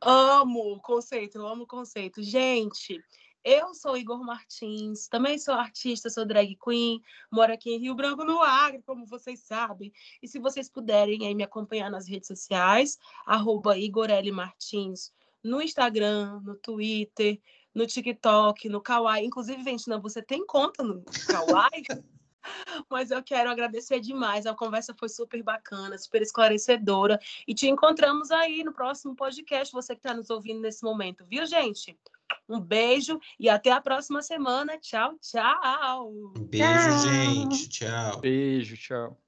Amo o conceito, amo o conceito. Gente, eu sou Igor Martins, também sou artista, sou drag queen, moro aqui em Rio Branco, no Acre, como vocês sabem. E se vocês puderem aí me acompanhar nas redes sociais, arroba Igor L. Martins, no Instagram, no Twitter, no TikTok, no Kawaii. Inclusive, Ventina, você tem conta no Kawaii? Mas eu quero agradecer demais. A conversa foi super bacana, super esclarecedora. E te encontramos aí no próximo podcast, você que está nos ouvindo nesse momento, viu, gente? Um beijo e até a próxima semana. Tchau, tchau. Beijo, tchau. gente. Tchau. Beijo, tchau.